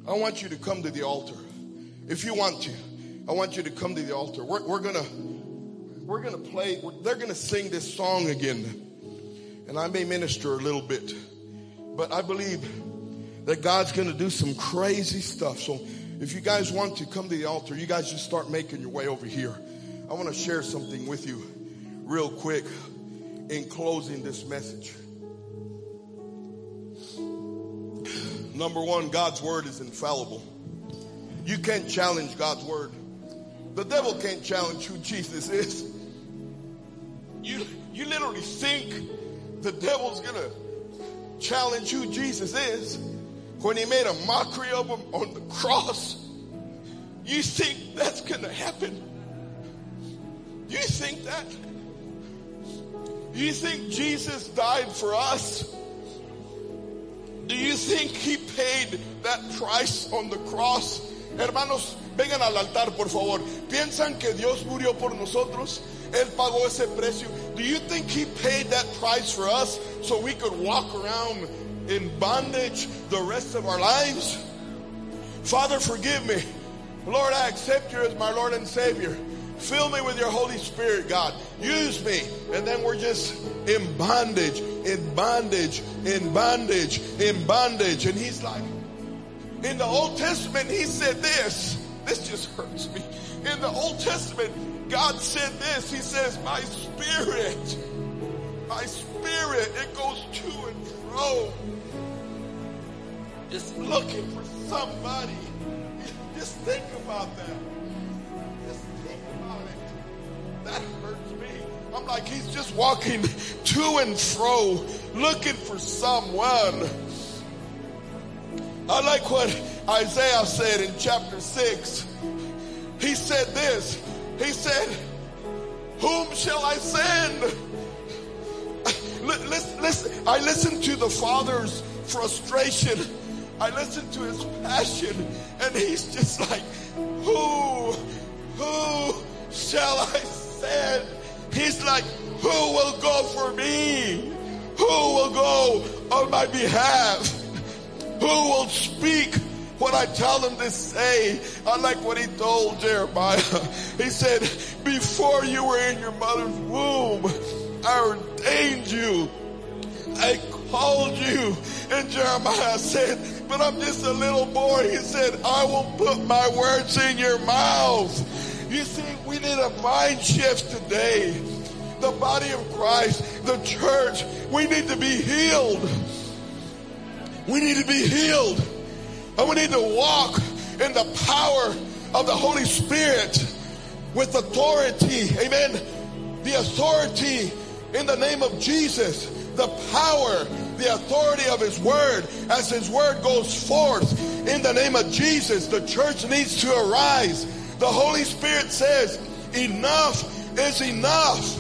I want you to come to the altar. If you want to, I want you to come to the altar. We're, we're gonna, we're gonna play, they're gonna sing this song again. And I may minister a little bit, but I believe that God's gonna do some crazy stuff. So if you guys want to come to the altar, you guys just start making your way over here. I want to share something with you real quick in closing this message. Number one, God's word is infallible. You can't challenge God's word. The devil can't challenge who Jesus is. You, you literally think the devil's gonna challenge who Jesus is when he made a mockery of him on the cross. You think that's gonna happen? You think that? Do you think Jesus died for us? Do you think he paid that price on the cross? Hermanos, vengan al altar, por favor. ¿Piensan que Dios murió por nosotros? Él pagó ese precio. Do you think he paid that price for us so we could walk around in bondage the rest of our lives? Father, forgive me. Lord, I accept you as my Lord and Savior. Fill me with your Holy Spirit, God. Use me. And then we're just in bondage, in bondage, in bondage, in bondage. And he's like, in the Old Testament, he said this. This just hurts me. In the Old Testament, God said this. He says, my spirit, my spirit, it goes to and fro. Just looking for somebody. Just think about that. That hurts me. I'm like, he's just walking to and fro, looking for someone. I like what Isaiah said in chapter 6. He said this. He said, Whom shall I send? Listen, listen, I listened to the Father's frustration. I listened to his passion, and he's just like, Who, who shall I said, He's like, Who will go for me? Who will go on my behalf? Who will speak what I tell them to say. I like what he told Jeremiah. He said, before you were in your mother's womb, I ordained you. I called you. And Jeremiah said, but I'm just a little boy. He said, I will put my words in your mouth. You see, we need a mind shift today. The body of Christ, the church, we need to be healed. We need to be healed. And we need to walk in the power of the Holy Spirit with authority. Amen. The authority in the name of Jesus. The power, the authority of His Word as His Word goes forth in the name of Jesus. The church needs to arise. The Holy Spirit says, enough is enough.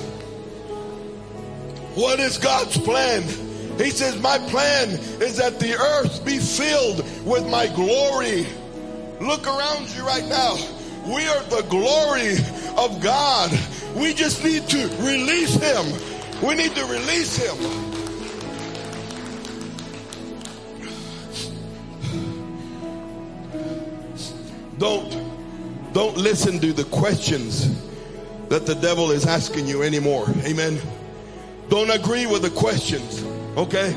What is God's plan? He says, my plan is that the earth be filled with my glory. Look around you right now. We are the glory of God. We just need to release Him. We need to release Him. Don't, don't listen to the questions that the devil is asking you anymore. Amen. Don't agree with the questions. Okay?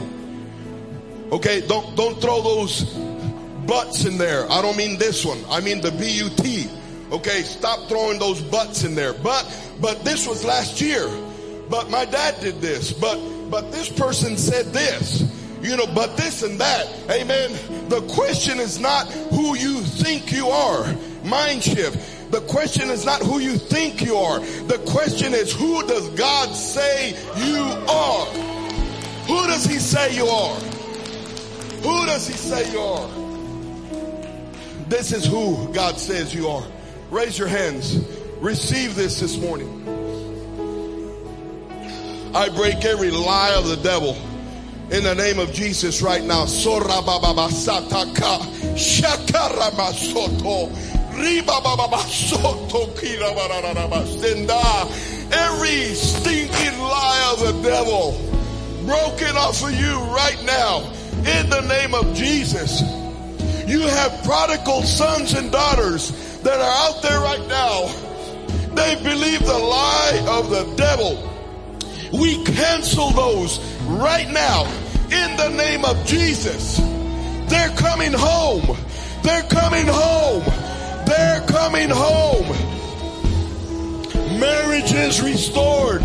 Okay, don't don't throw those butts in there. I don't mean this one. I mean the B-U-T. Okay, stop throwing those butts in there. But but this was last year. But my dad did this. But but this person said this. You know, but this and that. Amen. The question is not who you think you are. Mind shift. The question is not who you think you are. The question is who does God say you are? Who does he say you are? Who does he say you are? This is who God says you are. Raise your hands. Receive this this morning. I break every lie of the devil in the name of Jesus right now. Every stinking lie of the devil broken off of you right now in the name of Jesus. You have prodigal sons and daughters that are out there right now. They believe the lie of the devil. We cancel those right now in the name of Jesus. They're coming home. They're coming home. They're coming home. Marriage is restored.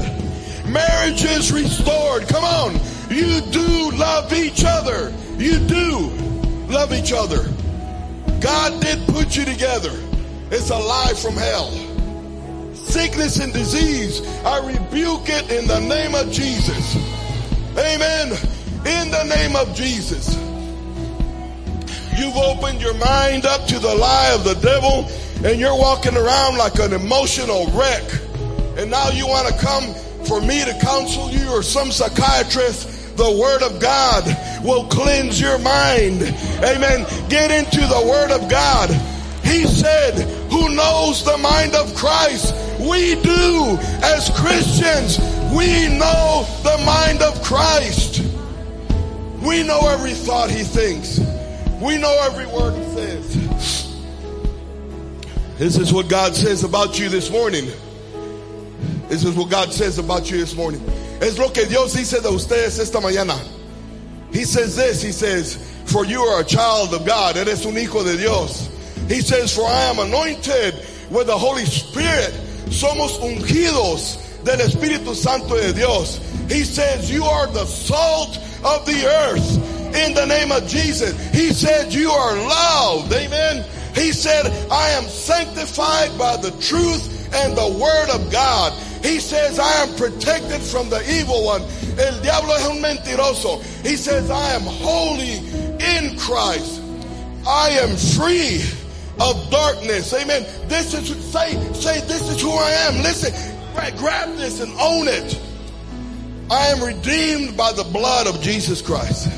Marriage is restored. Come on. You do love each other. You do love each other. God did put you together. It's a lie from hell. Sickness and disease, I rebuke it in the name of Jesus. Amen. In the name of Jesus. You've opened your mind up to the lie of the devil and you're walking around like an emotional wreck. And now you want to come for me to counsel you or some psychiatrist, the word of God will cleanse your mind. Amen. Get into the word of God. He said, who knows the mind of Christ? We do as Christians. We know the mind of Christ. We know every thought he thinks. We know every word he says. This is what God says about you this morning. This is what God says about you this morning. Es lo que Dios dice de ustedes esta mañana. He says this, he says, for you are a child of God. Eres un hijo de Dios. He says, for I am anointed with the Holy Spirit. Somos ungidos del Espíritu Santo de Dios. He says, you are the salt of the earth in the name of Jesus. He said, you are loved. Amen. He said, I am sanctified by the truth and the word of God. He says, I am protected from the evil one. El diablo es un mentiroso. He says, I am holy in Christ. I am free of darkness. Amen. This is, say, say, this is who I am. Listen, grab this and own it. I am redeemed by the blood of Jesus Christ.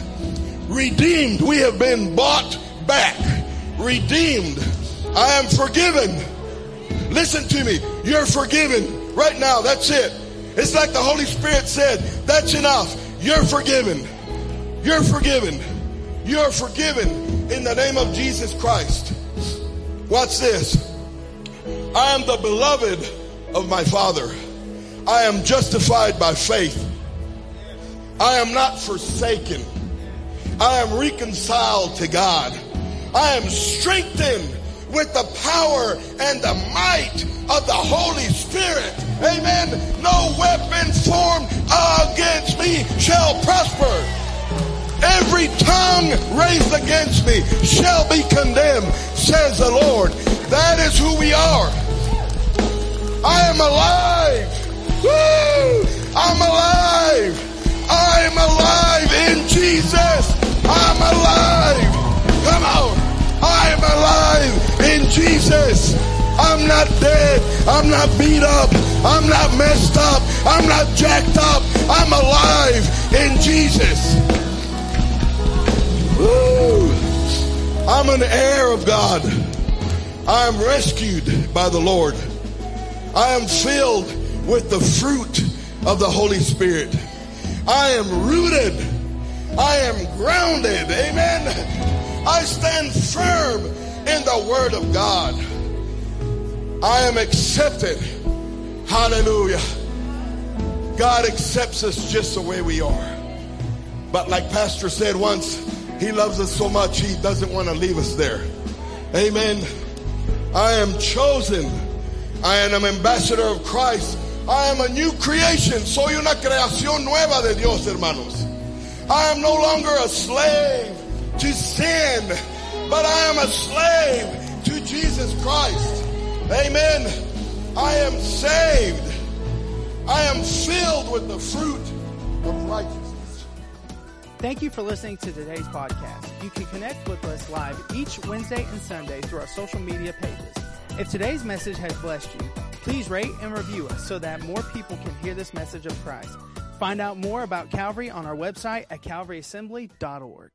Redeemed. We have been bought back. Redeemed. I am forgiven. Listen to me. You're forgiven right now. That's it. It's like the Holy Spirit said, that's enough. You're forgiven. You're forgiven. You're forgiven in the name of Jesus Christ. Watch this. I am the beloved of my Father. I am justified by faith. I am not forsaken. I am reconciled to God. I am strengthened with the power and the might of the Holy Spirit. Amen. No weapon formed against me shall prosper. Every tongue raised against me shall be condemned, says the Lord. That is who we are. I am alive. Woo! I'm alive. I'm alive in Jesus. I'm alive. Come on. I'm alive in Jesus. I'm not dead. I'm not beat up. I'm not messed up. I'm not jacked up. I'm alive in Jesus. I'm an heir of God. I am rescued by the Lord. I am filled with the fruit of the Holy Spirit. I am rooted. I am grounded. Amen. I stand firm in the Word of God. I am accepted. Hallelujah. God accepts us just the way we are. But like Pastor said once, He loves us so much, He doesn't want to leave us there. Amen. I am chosen. I am an ambassador of Christ. I am a new creation. Soy una creación nueva de Dios, hermanos. I am no longer a slave to sin, but I am a slave to Jesus Christ. Amen. I am saved. I am filled with the fruit of righteousness. Thank you for listening to today's podcast. You can connect with us live each Wednesday and Sunday through our social media pages. If today's message has blessed you, please rate and review us so that more people can hear this message of Christ. Find out more about Calvary on our website at calvaryassembly.org.